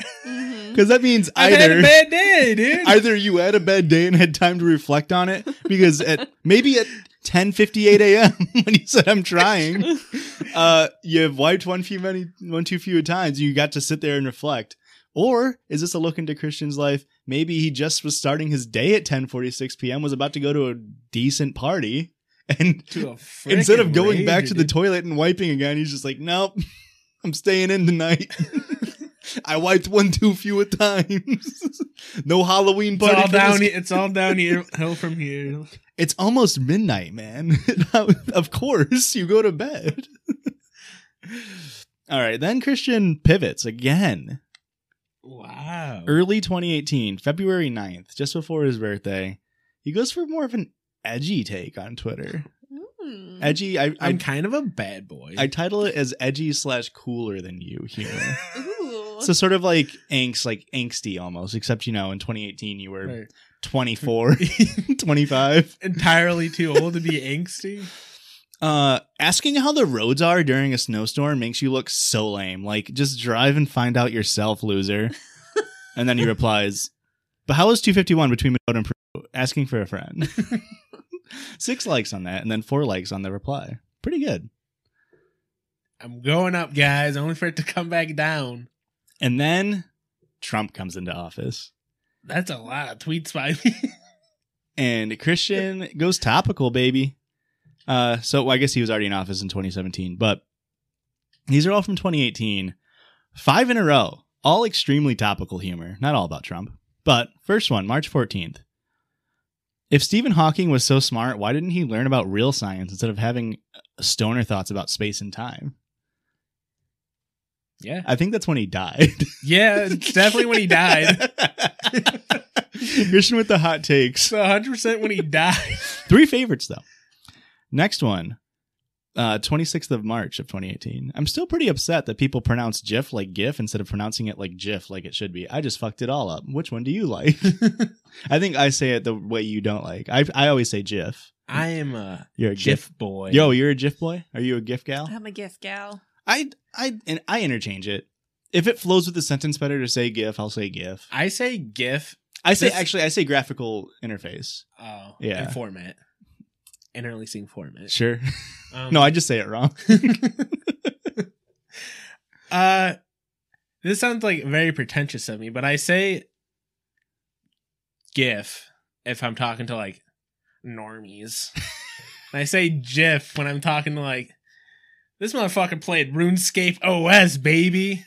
Because that means
I've had
either
a bad day, dude.
either you had a bad day and had time to reflect on it because at maybe at 10:58 a.m. when you said I'm trying, uh, you've wiped one few many one too few times. You got to sit there and reflect, Or is this a look into Christian's life? Maybe he just was starting his day at 10:46 p.m. was about to go to a decent party and instead of going back
rager,
to the
dude.
toilet and wiping again, he's just like, "Nope. I'm staying in tonight." I wiped one too few at times. no Halloween party.
it's
all this
down. he- It's all down here, hill from here.
It's almost midnight, man. of course, you go to bed. All right, then Christian pivots again.
Wow.
Early 2018, February 9th, just before his birthday, he goes for more of an edgy take on Twitter.
Mm.
Edgy, I,
I'm
I,
kind of a bad boy.
I title it as edgy slash cooler than you here.
Ooh.
so sort of like angst, like angsty almost, except, you know, in 2018 you were
Right.
24, 25.
entirely too old to be angsty.
Uh, asking how the roads are during a snowstorm makes you look so lame. Like, just drive and find out yourself, loser. and then he replies, "But how is 251 between Minnesota and Peru?" Asking for a friend. Six likes on that, and then four likes on the reply. Pretty good.
I'm going up, guys, only for it to come back down.
And then Trump comes into office,
That's a lot of tweets by me.
and Christian goes topical, baby. Uh, so I guess he was already in office in 2017, but these are all from 2018. Five in a row, all extremely topical humor. Not all about Trump, but first one, March 14th. If Stephen Hawking was so smart, why didn't he learn about real science instead of having stoner thoughts about space and time?
yeah.
I think that's when he died.
Yeah, it's definitely when he died.
Christian with the hot takes.
100% when he died.
Three favorites though. Next one, uh, 26th of March of 2018. I'm still pretty upset that people pronounce GIF like GIF instead of pronouncing it like GIF like it should be. I just fucked it all up. Which one do you like? I think I say it the way you don't like. I I always say GIF.
I am a
You're a GIF.
GIF boy.
Yo, you're a GIF boy. Are you a GIF gal?
I'm a GIF gal.
I I and I interchange it. If it flows with the sentence better to say GIF, I'll say GIF.
I say GIF.
I say
This-
actually I say graphical interface.
Oh,
Yeah.
Format. Interlacing format.
Sure.
Um,
no, I just say it wrong.
uh, this sounds like very pretentious of me, but I say GIF if I'm talking to like normies. and I say GIF when I'm talking to like this motherfucker played RuneScape OS, baby.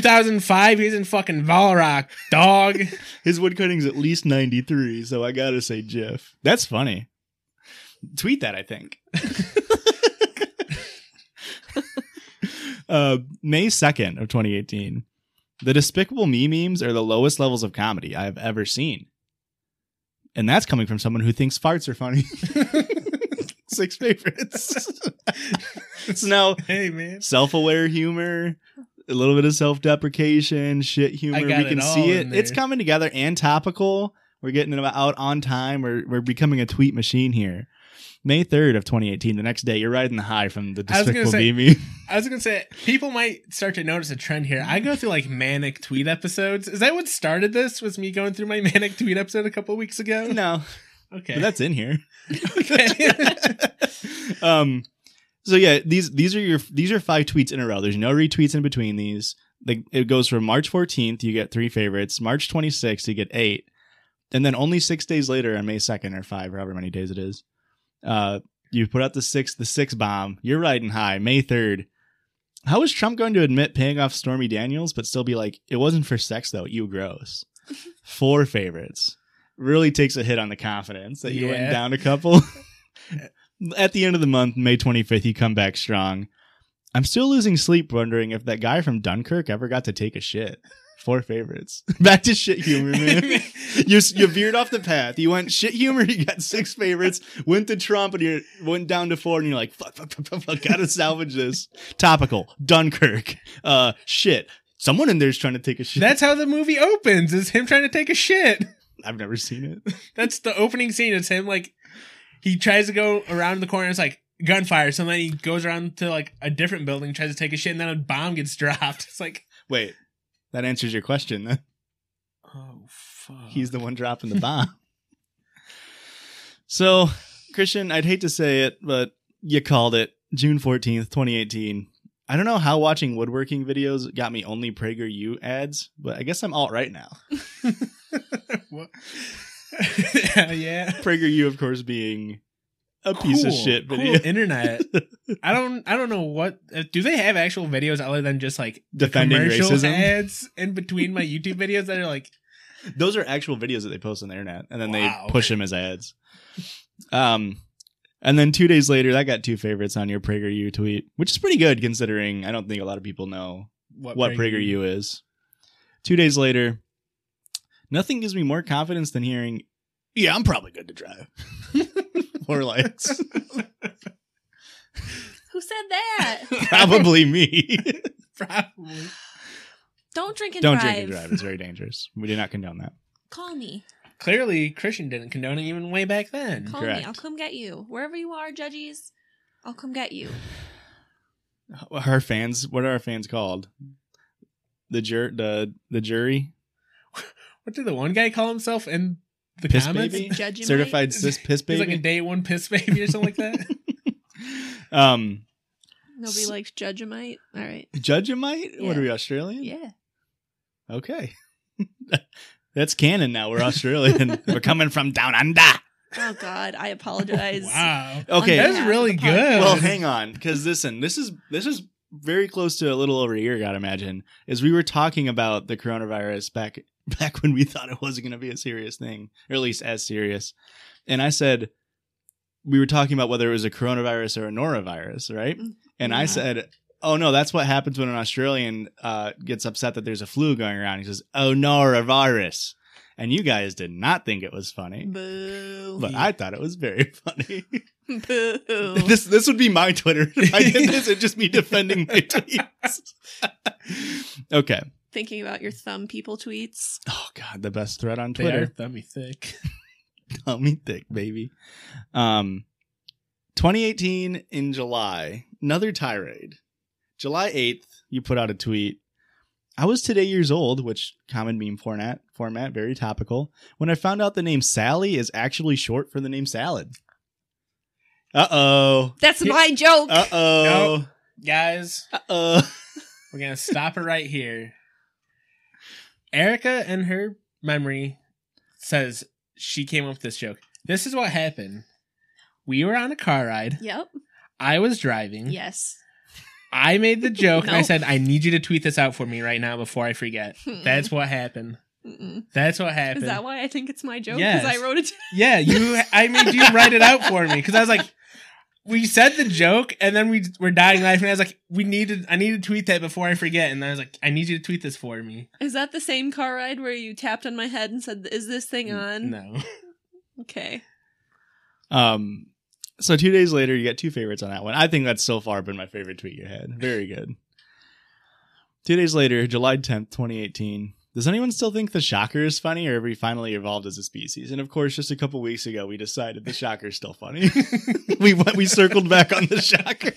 2005, he's in fucking Varrock, dog.
His woodcutting's at least 93, so I gotta say Jeff. That's funny. Tweet that, I think. uh, May 2nd of 2018. The Despicable Me memes are the lowest levels of comedy I have ever seen. And that's coming from someone who thinks farts are funny. Six favorites. so now,
hey, man.
self-aware humor, a little bit of self-deprecation, shit humor. We can see it. It's coming together and topical. We're getting it out on time. We're we're becoming a tweet machine here. May 3rd of 2018, the next day, you're riding the high from the
I was gonna
Despicable
say-
Me.
I was gonna say people might start to notice a trend here. I go through like manic tweet episodes. Is that what started this? Was me going through my manic tweet episode a couple weeks ago?
no,
Okay.
but that's in here.
okay.
um so yeah these these are your these are five tweets in a row. There's no retweets in between these. Like it goes from march 14th you get three favorites. March 26th you get eight. And then only six days later on may 2nd or five or however many days it is uh you put out the six the six bomb. You're riding high may 3rd how is trump going to admit paying off stormy daniels but still be like it wasn't for sex though. You gross. Four favorites. Really takes a hit on the confidence that you went down a couple at the end of the month, May 25th, you come back strong. I'm still losing sleep wondering if that guy from Dunkirk ever got to take a shit. Four favorites. Back to shit humor, man. you you veered off the path. You went shit humor. You got six favorites. Went to Trump, and you went down to four, and you're like, fuck, fuck, fuck, fuck, fuck. Gotta salvage this. Topical. Dunkirk. Uh, shit. Someone in there's trying to take a shit.
That's how the movie opens. Is him trying to take a shit.
I've never seen it.
That's the opening scene. It's him like he tries to go around the corner. It's like gunfire. So then he goes around to like a different building, tries to take a shit, and then a bomb gets dropped. It's like,
Wait, that answers your question. Then
oh fuck.
he's the one dropping the bomb. so, Christian, I'd hate to say it, but you called it. June 14th, 2018. I don't know how watching woodworking videos got me only PragerU ads, but I guess I'm alt right now.
Yeah.
PragerU, of course, being a piece of
Cool,
shit
cool internet. I don't. I don't know what. uh, Do they have actual videos other than just like
Defending
commercial
racism?
ads in between my YouTube videos that are like,
Those are actual videos that they post on the internet, and then
Wow.
they push them as ads. Um, and then two days later, that got two favorites on your PragerU tweet, which is pretty good considering I don't think a lot of people know
what,
what PragerU is. Two days later, nothing gives me more confidence than hearing, "Yeah, I'm probably good to drive." More likes,
Who said that?
probably me.
Probably.
Don't drink and
don't
drive.
drink and drive; it's very dangerous. We do not condone that.
Call me.
Clearly, Christian didn't condone it even way back then.
Call
Correct.
me. I'll come get you. Wherever you are, judges, I'll come get you.
Our fans, what are our fans called? The jur, the the jury,
What did the one guy call himself in the
Piss
comments?
baby? Certified cis piss
He's like a day one piss baby or something like that.
um,
Nobody likes Judgeamite. All right.
Judgeamite. What are we Australian?
Yeah.
Okay. That's canon now. We're Australian. We're coming from down under.
Oh God, I apologize.
wow.
Okay.
That's really good.
Well, hang on, because listen, this is this is very close to a little over a year. Gotta imagine, is we were talking about the coronavirus back back when we thought it wasn't going to be a serious thing, or at least as serious. And I said we were talking about whether it was a coronavirus or a norovirus, right? And I said, "Oh no, that's what happens when an Australian uh, gets upset that there's a flu going around." He says, "Oh norovirus," and you guys did not think it was funny,
Boo.
but I thought it was very funny.
Boo.
This this would be my Twitter. If I did this, it'd just be defending my tweets. okay.
Thinking about your thumb people tweets.
Oh God, the best thread on
They are
Twitter.
thummy thick.
Tummy thick, baby. Um, 2018 in July, another tirade. July 8th, you put out a tweet. I was today years old, which common meme format, format, very topical. When I found out the name Sally is actually short for the name salad. Uh oh.
That's my joke.
Uh oh.
Guys,
Uh oh.
we're gonna stop it right here. Erica in her memory says she came up with this joke. This is what happened. We were on a car ride.
yep.
I was driving.
Yes.
I made the joke and I said, I need you to tweet this out for me right now before I forget. Hmm. That's what happened.
Mm-mm.
That's what happened.
Is that why I think it's my joke?
Yes.
Because I wrote it.
Yeah, you. I made you write it out for me because I was like, we said the joke and then we were dying laughing. And I was like, we needed. I need to tweet that before I forget. And I was like, I need you to tweet this for me.
Is that the same car ride where you tapped on my head and said, "Is this thing on?"
No.
Okay.
Um, so two days later, you get two favorites on that one. I think that's so far been my favorite tweet you had. Very good. Two days later, July 10th, 2018. Does anyone still think the shocker is funny, or have we finally evolved as a species? And of course, just a couple weeks ago, we decided the shocker is still funny. we went, we circled back on the shocker.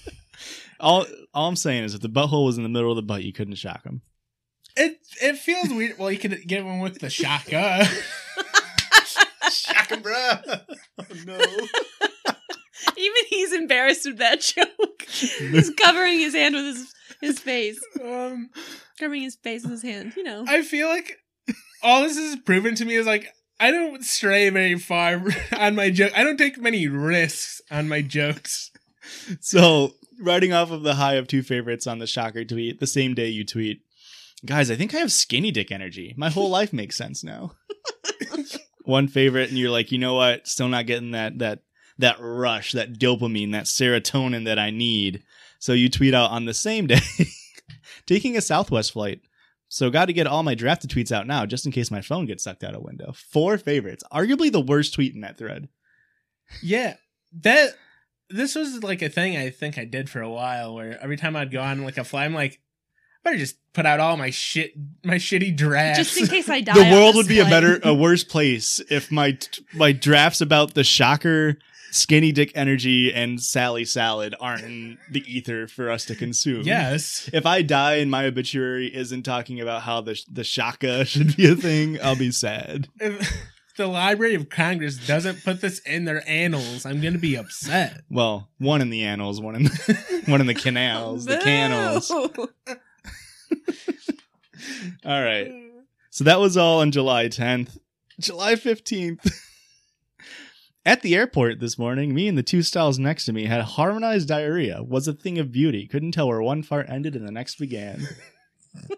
all, all I'm saying is, if the butthole was in the middle of the butt, you couldn't shock him.
It it feels weird. Well, you could get one with the shocker.
Shock bro. Oh no.
Even he's embarrassed of that joke. he's covering his hand with his his face,
um,
covering his face with his hand. You know.
I feel like all this is proven to me is like I don't stray very far on my joke. I don't take many risks on my jokes.
So, riding off of the high of two favorites on the shocker tweet, the same day you tweet, guys, I think I have skinny dick energy. My whole life makes sense now. One favorite, and you're like, you know what? Still not getting that that that rush, that dopamine, that serotonin that I need. So you tweet out on the same day, taking a Southwest flight. So got to get all my drafted tweets out now, just in case my phone gets sucked out a window. Four favorites, arguably the worst tweet in that thread.
Yeah, that this was like a thing I think I did for a while, where every time I'd go on like a fly, I'm like, I better just put out all my shit, my shitty drafts.
Just in case I die.
the world would be a better a worse place if my my drafts about the shocker skinny dick energy and sally salad aren't in the ether for us to consume
yes,
if i die and my obituary isn't talking about how the the shocker should be a thing i'll be sad
If the Library of Congress doesn't put this in their annals, I'm gonna be upset.
Well, one in the annals, one in the, one in the canals, the canals. All right. So that was all on July 10th. July 15th. At the airport this morning, me and the two stalls next to me had harmonized diarrhea. Was a thing of beauty. Couldn't tell where one fart ended and the next began.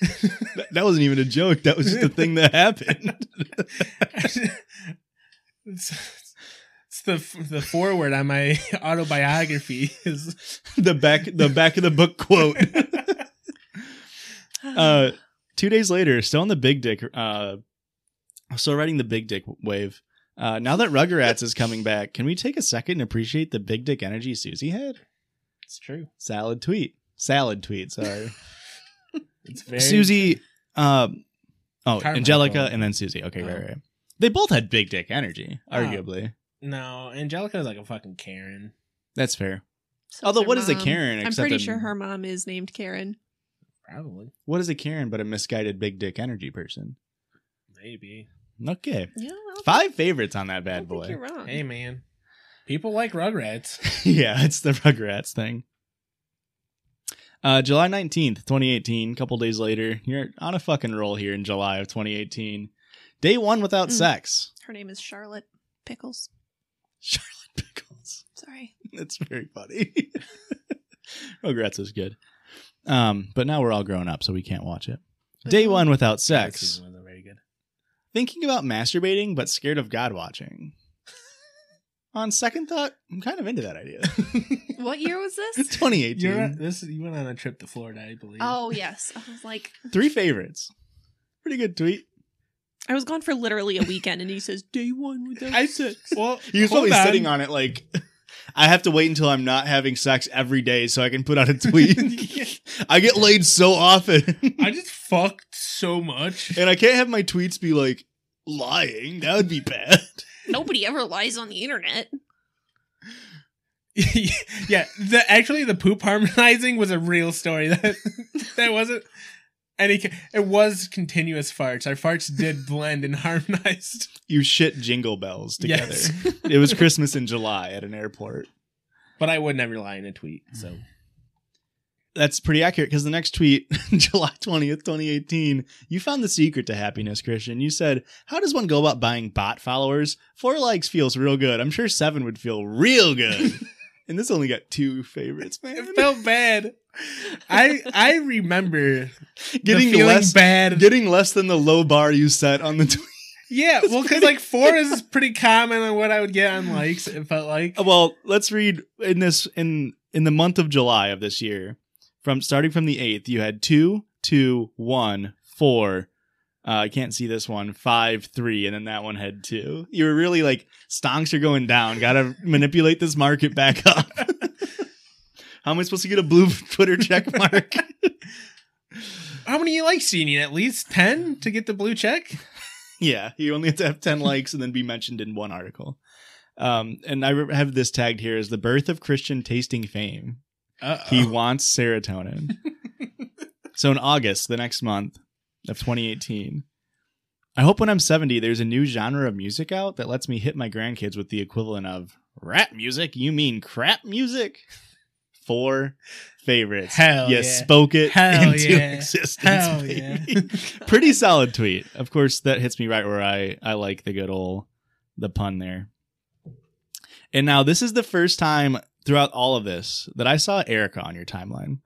that, that wasn't even a joke. That was just a thing that happened.
it's, it's the the forward on my autobiography is
the back the back of the book quote. Uh, two days later, still on the big dick. Uh, still riding the big dick wave. Uh, now that Rugrats is coming back, can we take a second and appreciate the big dick energy Susie had?
it's true.
Salad tweet. Salad tweet. Sorry,
It's very
Susie. Um, oh,
Carmichael.
Angelica and then Susie. Okay, right,
Oh.
right. They both had big dick energy,
Oh.
arguably.
No, Angelica is like a fucking Karen.
That's fair.
So
Although,
is her
what is a. Karen
I'm pretty
a-
sure her mom is named Karen.
Probably.
What is a Karen but a misguided big dick energy person?
Maybe.
Okay,
Yeah,
five favorites on that bad
don't think
boy.
you're wrong.
Hey man. People like Rugrats.
yeah, it's the Rugrats thing. Uh, July 19th, 2018, couple days later. You're on a fucking roll here in July of 2018. Day one without
Mm.
sex.
Her name is Charlotte Pickles.
Charlotte Pickles.
Sorry.
That's very funny. Rugrats is good. Um, but now we're all grown up, so we can't watch it. Day one without sex.
season wasn't very good.
Thinking about masturbating, but scared of God watching. On second thought, I'm kind of into that idea.
What year was this?
2018.
You're this you went on a trip to Florida, I believe.
oh yes. I was like,
Three favorites. Pretty good tweet.
I was gone for literally a weekend, and he says day one without
I
sex.
well
He was
hold
probably sitting on it like, I have to wait until I'm not having sex every day so I can put out a tweet. I get laid so often.
I just fucked so much.
and I can't have my tweets be like lying. That would be bad.
Nobody ever lies on the internet.
yeah, the actually the poop harmonizing was a real story. That that wasn't any. It was continuous farts. Our farts did blend and harmonized.
You shit jingle bells together.
Yes.
it was Christmas in July at an airport.
But I would never lie in a tweet. So mm.
That's pretty accurate because the next tweet, July 20th, 2018, you found the secret to happiness, Christian. You said, How does one go about buying bot followers? Four likes feels real good. I'm sure seven would feel real good. and this only got two favorites, man.
it felt bad. I I remember
getting less
bad.
getting less than the low bar you set on the tweet.
yeah, well, because like four is pretty common on what I would get on likes. It felt like
Well, let's read in this in in the month of July of this year. From starting from the eighth, you had two, two, one, four. Uh, I can't see this one. Five, three, and then that one had two. You were really like stonks are going down. Got to manipulate this market back up. How am I supposed to get a blue Twitter check mark?
how many likes do you need? At least ten to get the blue check.
Yeah, you only have to have 10 likes and then be mentioned in one article. Um, and I have this tagged here as the birth of Christian tasting fame.
Uh-oh.
He wants serotonin. so in August, the next month of 2018, I hope when I'm 70, there's a new genre of music out that lets me hit my grandkids with the equivalent of rap music. You mean crap music? Four favorites.
Hell
you
yeah.
spoke it
Hell
into
yeah.
existence.
Hell
baby. Pretty solid tweet. Of course, that hits me right where I I like the good old the pun there. And now this is the first time throughout all of this that I saw Erica on your timeline.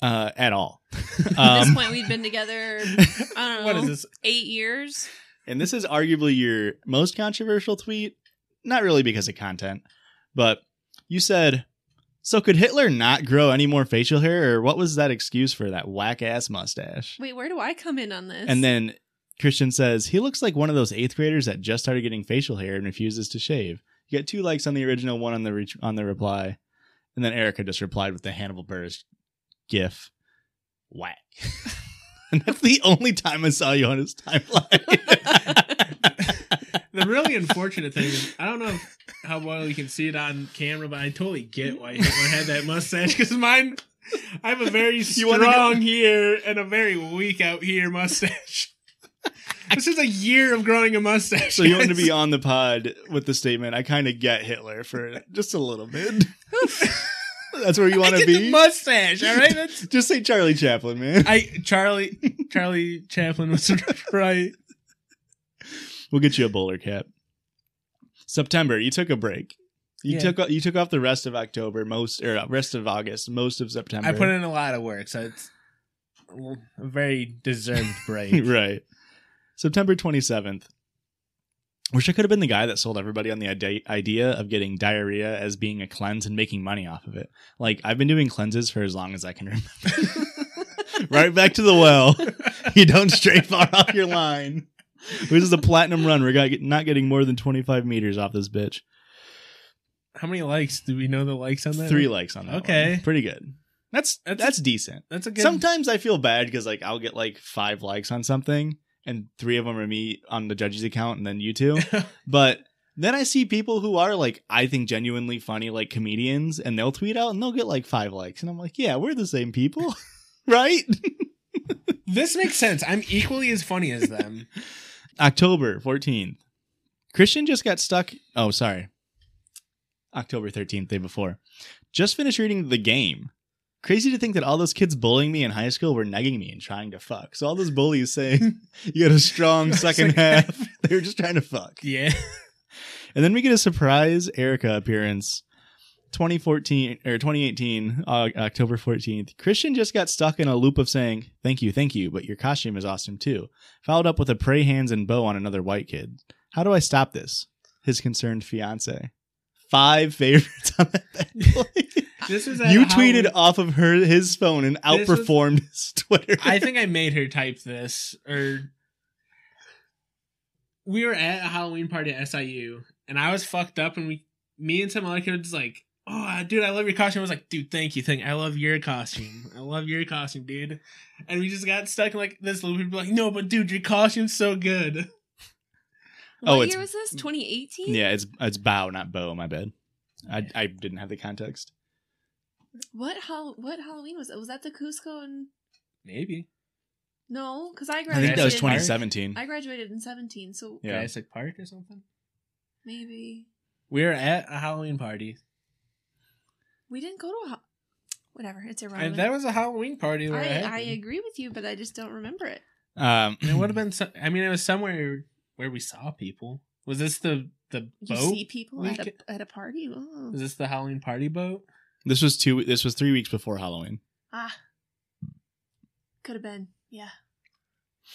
Uh, at all.
At this
Um,
point, we've been together. I don't know.
What is this?
Eight years.
and this is arguably your most controversial tweet. Not really because of content, but you said, "So could Hitler not grow any more facial hair, or what was that excuse for that whack ass mustache?"
Wait, where do I come in on this?
And then Christian says he looks like one of those eighth graders that just started getting facial hair and refuses to shave. You get two likes on the original, one on the re- on the reply, and then Erica just replied with the Hannibal Buress gif. Whack. and that's the only time I saw you on his timeline.
The really unfortunate thing is, I don't know how well you can see it on camera, but I totally get why Hitler had that mustache because mine, I have a very strong here and a very weak out here mustache. This is a year of growing a mustache.
So you want to be on the pod with the statement, I kind of get Hitler for just a little bit. That's where you want to be.
mustache. All right, that's
just say Charlie Chaplin, man.
I Charlie Charlie Chaplin was right.
We'll get you a bowler cap. September, you took a break. You
Yeah.
took you took off the rest of October, most or uh, rest of August, most of September.
I put in a lot of work, so it's a very deserved break.
right. September 27th. Wish I could have been the guy that sold everybody on the idea of getting diarrhea as being a cleanse and making money off of it. Like, I've been doing cleanses for as long as I can remember. right back to the well. You don't stray far off your line. This is a platinum run. We're not getting more than 25 meters off this bitch.
How many likes? Do we know the likes on that?
Three likes on that.
Okay.
one. Pretty good. That's
That's-
that's, decent.
That's a good.
Sometimes I feel bad because like I'll get like five likes on something, and three of them are me on the judge's account, and then you two. but then I see people who are like I think genuinely funny, like comedians, and they'll tweet out and they'll get like five likes, and I'm like, yeah, we're the same people, right?
this makes sense. I'm equally as funny as them.
October 14th. Christian just got stuck. Oh, sorry. October 13th, day before. Just finished reading The Game. Crazy to think that all those kids bullying me in high school were negging me and trying to fuck. So all those bullies saying you got a strong second half, they were just trying to fuck.
Yeah.
And then we get a surprise Erica appearance. 2014 or 2018, uh, October 14th. Christian just got stuck in a loop of saying, Thank you, thank you, but your costume is awesome too. Followed up with a pray hands and bow on another white kid. How do I stop this? His concerned fiance. Five favorites on that.
This was
you tweeted off of her his phone and
This was-
outperformed his Twitter.
I think I made her type this, or we were at a Halloween party at SIU, and I was fucked up, and we, me and some other kids, like, oh, dude, I love your costume. I was like, dude, thank you, thank. you. I love your costume. I love your costume, dude. And we just got stuck in like this little people like, no, but dude, your costume's so good.
Oh,
What
it's-
year was this? 2018?
yeah, it's it's bow, not bow. My bad. I I didn't have the context.
What Hall- what Halloween was it? Was that the Kuzco and
Maybe
no? Because I
I
graduated.
think that was
Jurassic Park?
2017.
I graduated in 17, so
Yeah.
Jurassic Park or something.
maybe
We were at a Halloween party,
we didn't go to a. ho- Whatever, it's irrelevant.
and that was a Halloween party
I, I agree with you, but I just don't remember it.
Um,
it would have been. So, I mean, it was somewhere where we saw people. Was this the the
You
boat?
see people at
week-
a at a party. Oh.
Was this the Halloween party boat?
This was two. This was three weeks before Halloween.
Ah, could have been. Yeah,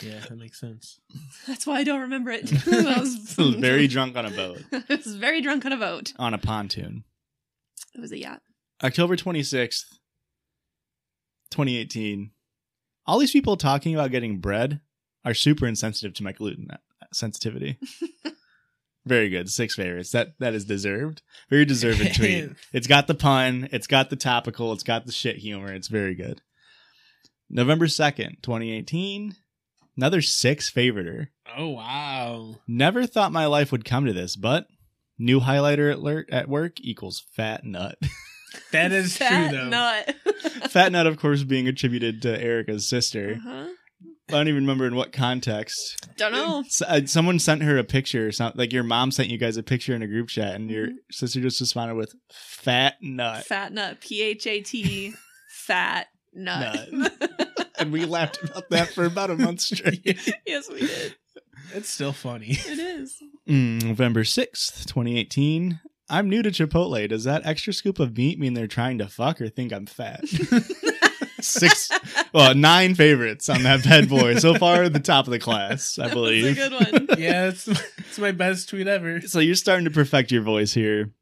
Yeah, that makes sense.
that's why I don't remember it. I was
Very drunk on a boat
I was very drunk on a boat.
on a pontoon.
It was a yacht.
October twenty sixth, twenty eighteen. All these people talking about getting bread are super insensitive to my gluten sensitivity. Very good. Six favorites. That that is deserved. Very deserved tweet. It's got the pun. It's got the topical. It's got the shit humor. It's very good. November second, twenty eighteen. Another six favoriter.
Oh wow!
Never thought my life would come to this, but new highlighter alert at work equals fat nut.
That is
Fat
true though.
nut.
fat nut, of course, being attributed to Erica's sister.
uh-huh.
I don't even remember in what context.
Don't know.
S- uh, someone sent her a picture, some, like your mom sent you guys a picture in a group chat, and your
Mhm.
sister just responded with "fat nut,"
Fat nut. P H A T. Fat nut.
and we laughed about that for about a month straight.
yes, we did.
It's still funny.
It is.
Mm, November 6th, 2018. I'm new to Chipotle. Does that extra scoop of meat mean they're trying to fuck or think I'm fat? Six, well, nine favorites on that bad boy. So far, the top of the class, I believe.
That's a good one.
yeah, it's it's my best tweet ever.
So you're starting to perfect your voice here.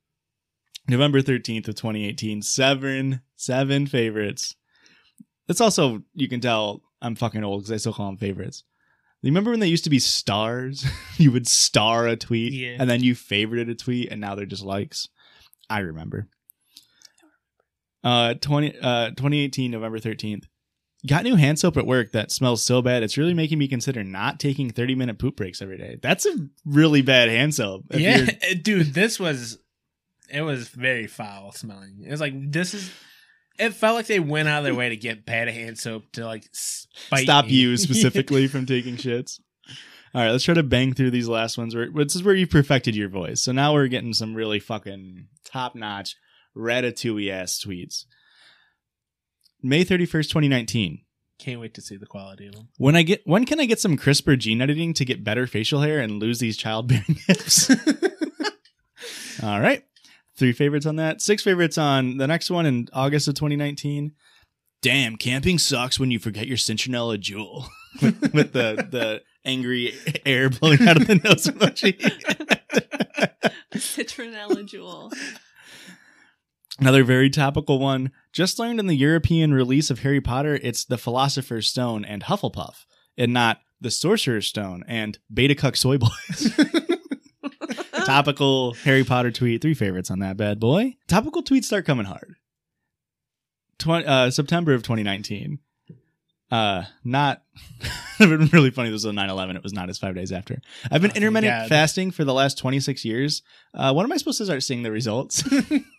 November 13th of 2018. Seven, seven favorites. That's also, you can tell I'm fucking old because I still call them favorites. You remember when they used to be stars? you would star a tweet
Yeah.
and then you favorited a tweet and now they're just likes. I remember. Uh, 20, uh, 2018, November 13th. Got new hand soap at work that smells so bad it's really making me consider not taking 30 minute poop breaks every day. That's a really bad hand soap.
Yeah, dude, this was it was very foul smelling. It was like this is. It felt like they went out of their way to get bad hand soap to like spite
stop
me.
you specifically from taking shits. All right, let's try to bang through these last ones. Where this is where you perfected your voice. So now we're getting some really fucking top notch ratatouille ass tweets. May thirty first, twenty nineteen.
Can't wait to see the quality of them.
When I get when can I get some CRISPR gene editing to get better facial hair and lose these childbearing hips? All right. Three favorites on that. Six favorites on the next one in August of 2019. Damn, camping sucks when you forget your citronella Juul. with, with the the angry air blowing out of the nose emoji.
Citronella Juul.
Another very topical one. Just learned in the European release of Harry Potter, it's the Philosopher's Stone and Hufflepuff, and not the Sorcerer's Stone and Beta Cuck Soy Boys. Topical Harry Potter tweet. Three favorites on that bad boy. Topical tweets start coming hard. Uh, September of 2019. Uh, not. It'd been really funny. This was on 9 11. It was not as five days after. I've been
Oh,
intermittent fasting for the last 26 years. Uh, when am I supposed to start seeing the results?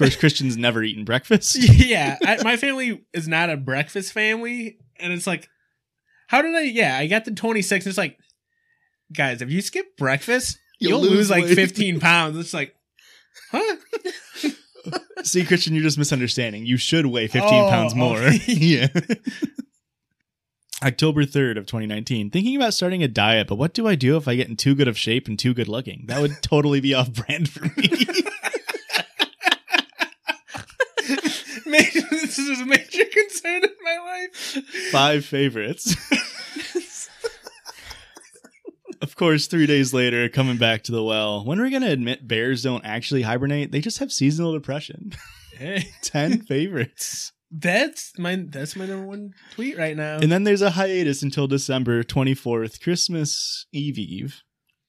of course, Christian's never eaten breakfast.
yeah, I, my family is not a breakfast family, and it's like, how did I? Yeah, I got the 26. It's like, guys, if you skip breakfast,
You'll
you'll,
lose
lose, like 15 pounds. It's like, huh?
See, Christian, you're just misunderstanding. You should weigh 15
Oh,
pounds more.
okay.
yeah. October 3rd of 2019. Thinking about starting a diet, but what do I do if I get in too good of shape and too good looking? That would totally be off brand for me.
Major, this is a major concern in my life.
Five favorites. of course, three days later, coming back to the well. When are we going to admit bears don't actually hibernate? They just have seasonal depression.
Hey,
10 favorites.
that's my that's my number one tweet right now.
And then there's a hiatus until December 24th, Christmas Eve Eve.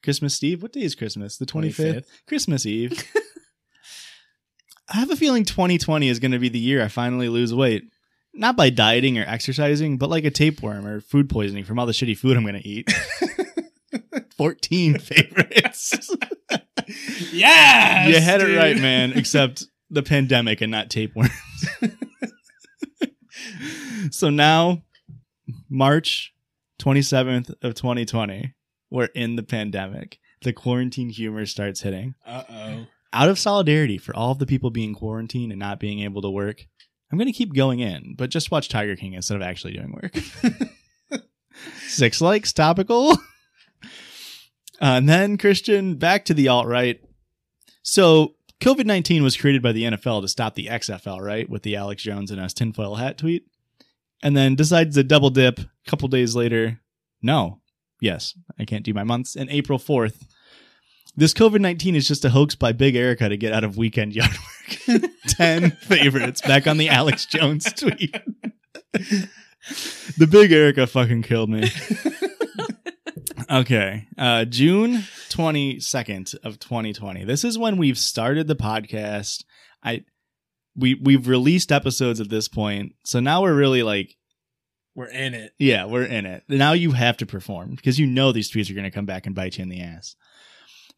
Christmas Eve? What day is Christmas? The 25th?
25th.
Christmas Eve. I have a feeling 2020 is going to be the year I finally lose weight. Not by dieting or exercising, but like a tapeworm or food poisoning from all the shitty food I'm going to eat. 14 favorites.
yes,
you had it right, man, except the pandemic and not tapeworms. so now, March 27th of 2020, we're in the pandemic. The quarantine humor starts hitting.
Uh oh.
Out of solidarity for all of the people being quarantined and not being able to work, I'm going to keep going in, but just watch Tiger King instead of actually doing work. Six likes, topical. Uh, and then, Christian, back to the alt right. So, COVID 19 was created by the NFL to stop the XFL, right? With the Alex Jones and us tinfoil hat tweet. And then decides to double dip a couple days later. No. Yes, I can't do my months. And April 4th, this COVID 19 is just a hoax by Big Erica to get out of weekend yard work. 10 favorites back on the Alex Jones tweet. the Big Erica fucking killed me. Okay. Uh June 22nd of 2020. This is when we've started the podcast. I we we've released episodes at this point. So now we're really like
We're in it.
yeah, we're in it. Now you have to perform because you know these tweets are going to come back and bite you in the ass.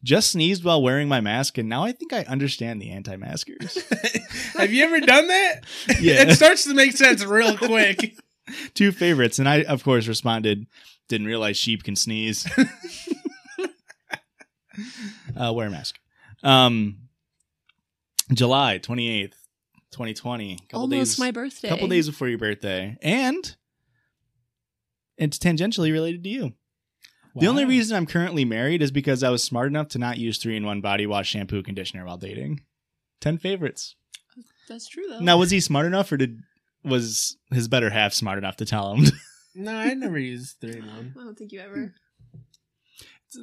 Just sneezed while wearing my mask and now I think I understand the anti-maskers.
Have you ever done that?
Yeah.
it starts to make sense real quick.
Two favorites and I of course responded didn't realize sheep can sneeze. uh, wear a mask. Um, July 28th, 2020. Couple
Almost
days,
my birthday.
couple days before your birthday. And it's tangentially related to you. The only reason I'm currently married is because I was smart enough to not use three in one body wash, shampoo, conditioner while dating. 10 favorites.
That's true though.
Now, was he smart enough or did was his better half smart enough to tell him?
No, I never used three in one.
I don't think you ever.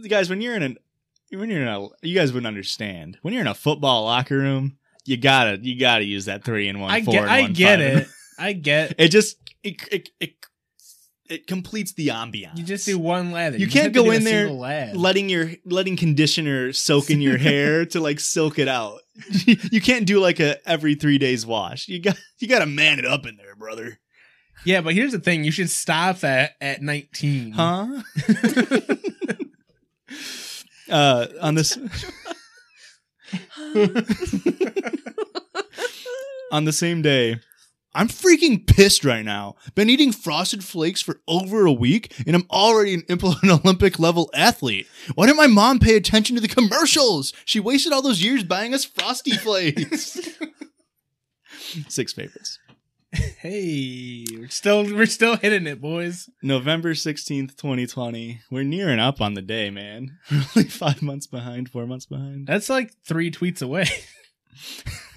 guys, when you're in a when you're in a you guys wouldn't understand. When you're in a football locker room, you gotta you gotta use that three in one.
I
four
get,
in
I
one,
get
five
it. I get.
It just it, it it it completes the ambiance.
You just do one lather.
You
just
can't go in there letting your letting conditioner soak in your hair to like silk it out. you can't do like a every three days wash. You got you got to man it up in there, brother.
Yeah, but here's the thing: you should stop at at 19.
Huh? uh, on this on the same day, I'm freaking pissed right now. Been eating frosted flakes for over a week and I'm already an, Olympic level athlete. Why didn't my mom pay attention to the commercials? She wasted all those years buying us frosty flakes. Six favorites.
Hey, we're still we're still hitting it, boys.
November 16th, 2020. We're nearing up on the day, man. We're only five months behind, four months behind.
That's like three tweets away.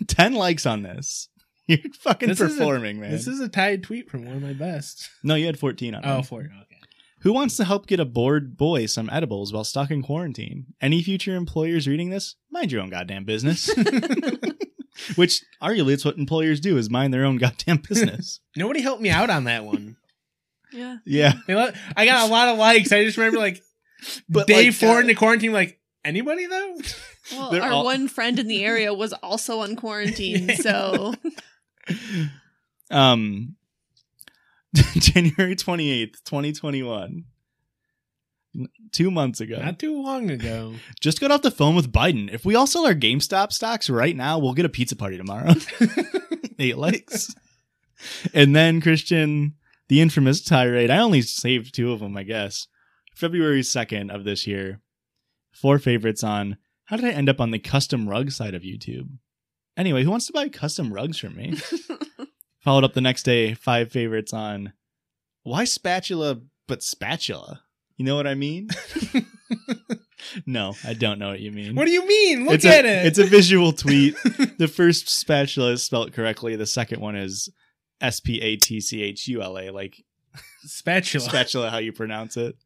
10 likes on this. You're fucking
This is a-
performing, man.
This is a tied tweet from one of my best.
no, you had 14 on
Oh,
it.
four. Okay.
Who wants to help get a bored boy some edibles while stuck in quarantine? Any future employers reading this? Mind your own goddamn business. Which arguably it's what employers do is mind their own goddamn business.
Nobody helped me out on that one.
Yeah.
yeah.
I got a lot of likes. I just remember like
But
day
like,
four
uh,
into quarantine, like anybody though.
Well,
They're
our
all-
one friend in the area was also on quarantine, so
um January 28th, 2021. Two months ago.
Not too long ago.
Just got off the phone with Biden. If we all sell our GameStop stocks right now, we'll get a pizza party tomorrow. Eight likes. And then Christian, the infamous tirade. I only saved two of them, I guess. February 2nd of this year. Four favorites on how did I end up on the custom rug side of YouTube? Anyway, who wants to buy custom rugs from me? Followed up the next day, five favorites on why spatula but spatula? You know what I mean? no, I don't know what you mean.
What do you mean? Look
it's
at
a,
it.
It's a visual tweet. the first spatula is spelled correctly. The second one is S P A T C H U L A, like
spatula.
spatula, how you pronounce it.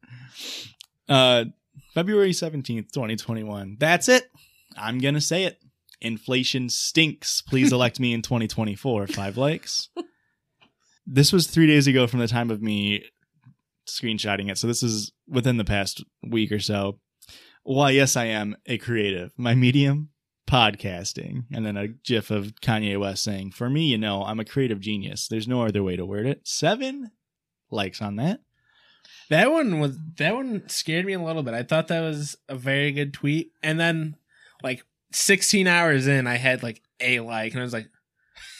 Uh, February 17th, 2021. That's it. I'm going to say it. Inflation stinks. Please elect me in 2024. Five likes. This was three days ago from the time of me screenshotting it. So this is within the past week or so. Why, yes, I am a creative. My medium, podcasting. And then a gif of Kanye West saying, For me, you know, I'm a creative genius. There's no other way to word it. Seven likes on that.
That one was that one scared me a little bit. I thought that was a very good tweet, and then like 16 hours in, I had like a like, and I was like,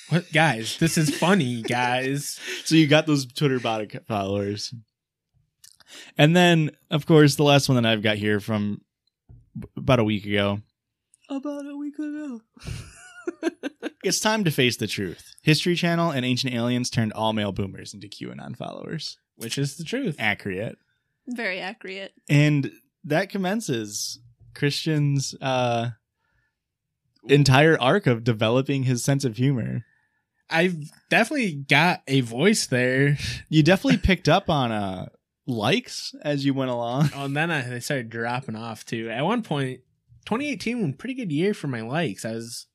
"What, guys? This is funny, guys."
So you got those Twitter bot followers. And then, of course, the last one that I've got here from about a week ago. About a week ago. it's time to face the truth. History Channel and Ancient Aliens turned all male boomers into QAnon followers.
Which is the truth.
Accurate.
very accurate.
And that commences Christian's uh, entire arc of developing his sense of humor.
I've definitely got a voice there.
You definitely picked up on uh, likes as you went along.
Oh, and then I, they started dropping off too. At one point, 2018 was a pretty good year for my likes. I was,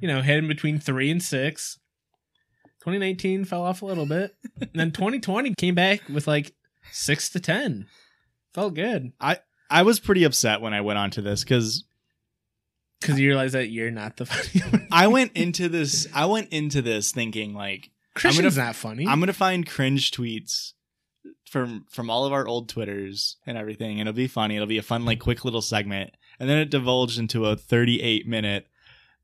you know, heading between three and six. 2019 fell off a little bit. and then 2020 came back with like six to 10. Felt good.
I I was pretty upset when I went onto this because
Because you realize that you're not the funny one.
I went into this. I went into this thinking like
Christian's not funny.
I'm gonna find cringe tweets from from all of our old twitters and everything, and it'll be funny. It'll be a fun like quick little segment, and then it divulged into a 38 minute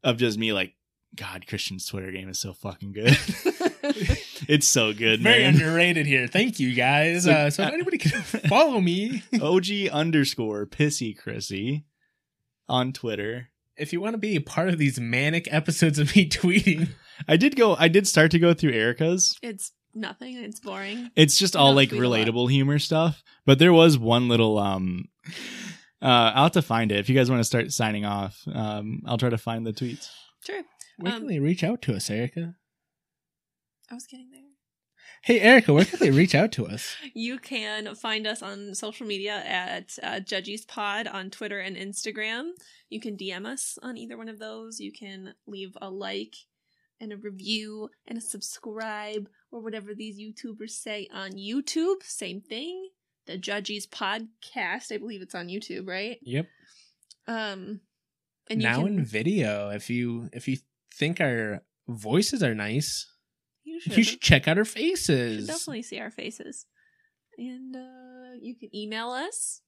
of just me like, God, Christian's Twitter game is so fucking good. it's so good,
Very
man.
underrated here. Thank you guys.
So-
uh, so if anybody can follow me,
OG underscore pissy Chrissy on Twitter.
If you want to be a part of these manic episodes of me tweeting,
I did go. I did start to go through Erica's.
It's nothing. It's boring.
It's just all like
tweet a lot.
relatable humor stuff. But there was one little um uh I'll have to find it. If you guys want to start signing off, um I'll try to find the tweets.
Sure.
where
Um,
can they reach out to us, Erica?
I was getting there.
Hey, Erica, where can they reach out to us?
You can find us on social media at uh, Judgies Pod on Twitter and Instagram. You can DM us on either one of those. You can leave a like and a review and a subscribe or whatever these YouTubers say on YouTube. Same thing. The Judgies Podcast. I believe it's on YouTube, right?
Yep.
Um, and you
now
can,
in video, if you if you think our voices are nice,
you should,
you should check out our
you
faces.
definitely see our faces. And uh, you can email us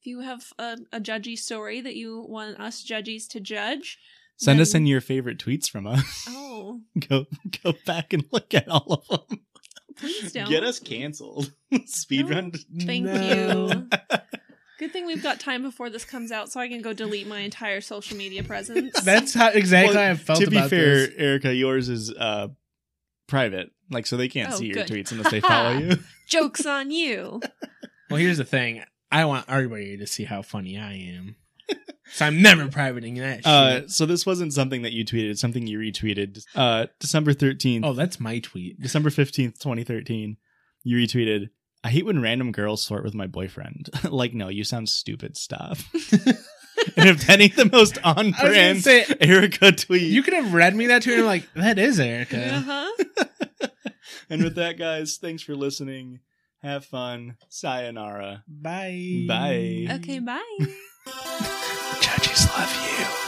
if you have a, a judgy story that you want us judges to judge.
Send us in your favorite tweets from us.
Oh,
go go back and look at all of them.
please don't.
Get us canceled. Speedrun.
Thank
No.
you. Good thing we've got time before this comes out, so I can go delete my entire social media presence.
That's how exactly
Well,
how I felt
to be
about
fair,
this.
Erica, yours is uh private, like so they can't
Oh,
see your
good.
tweets unless they follow you.
Jokes on you.
Well, here's the thing. I want everybody to see how funny I am. So I'm never privating that shit.
Uh, so this wasn't something that you tweeted; it's something you retweeted. Uh, December thirteenth,
oh, that's my tweet.
December fifteenth, twenty thirteen. You retweeted. I hate when random girls flirt with my boyfriend. like, no, you sound stupid. Stop. And if any the most on
I was gonna
brand
say
Erica tweet.
you could have read me that tweet and I'm like, that is Erica.
Uh-huh.
and with that, guys, thanks for listening. Have fun. Sayonara.
Bye.
Bye.
Okay, bye.
Judgies love you.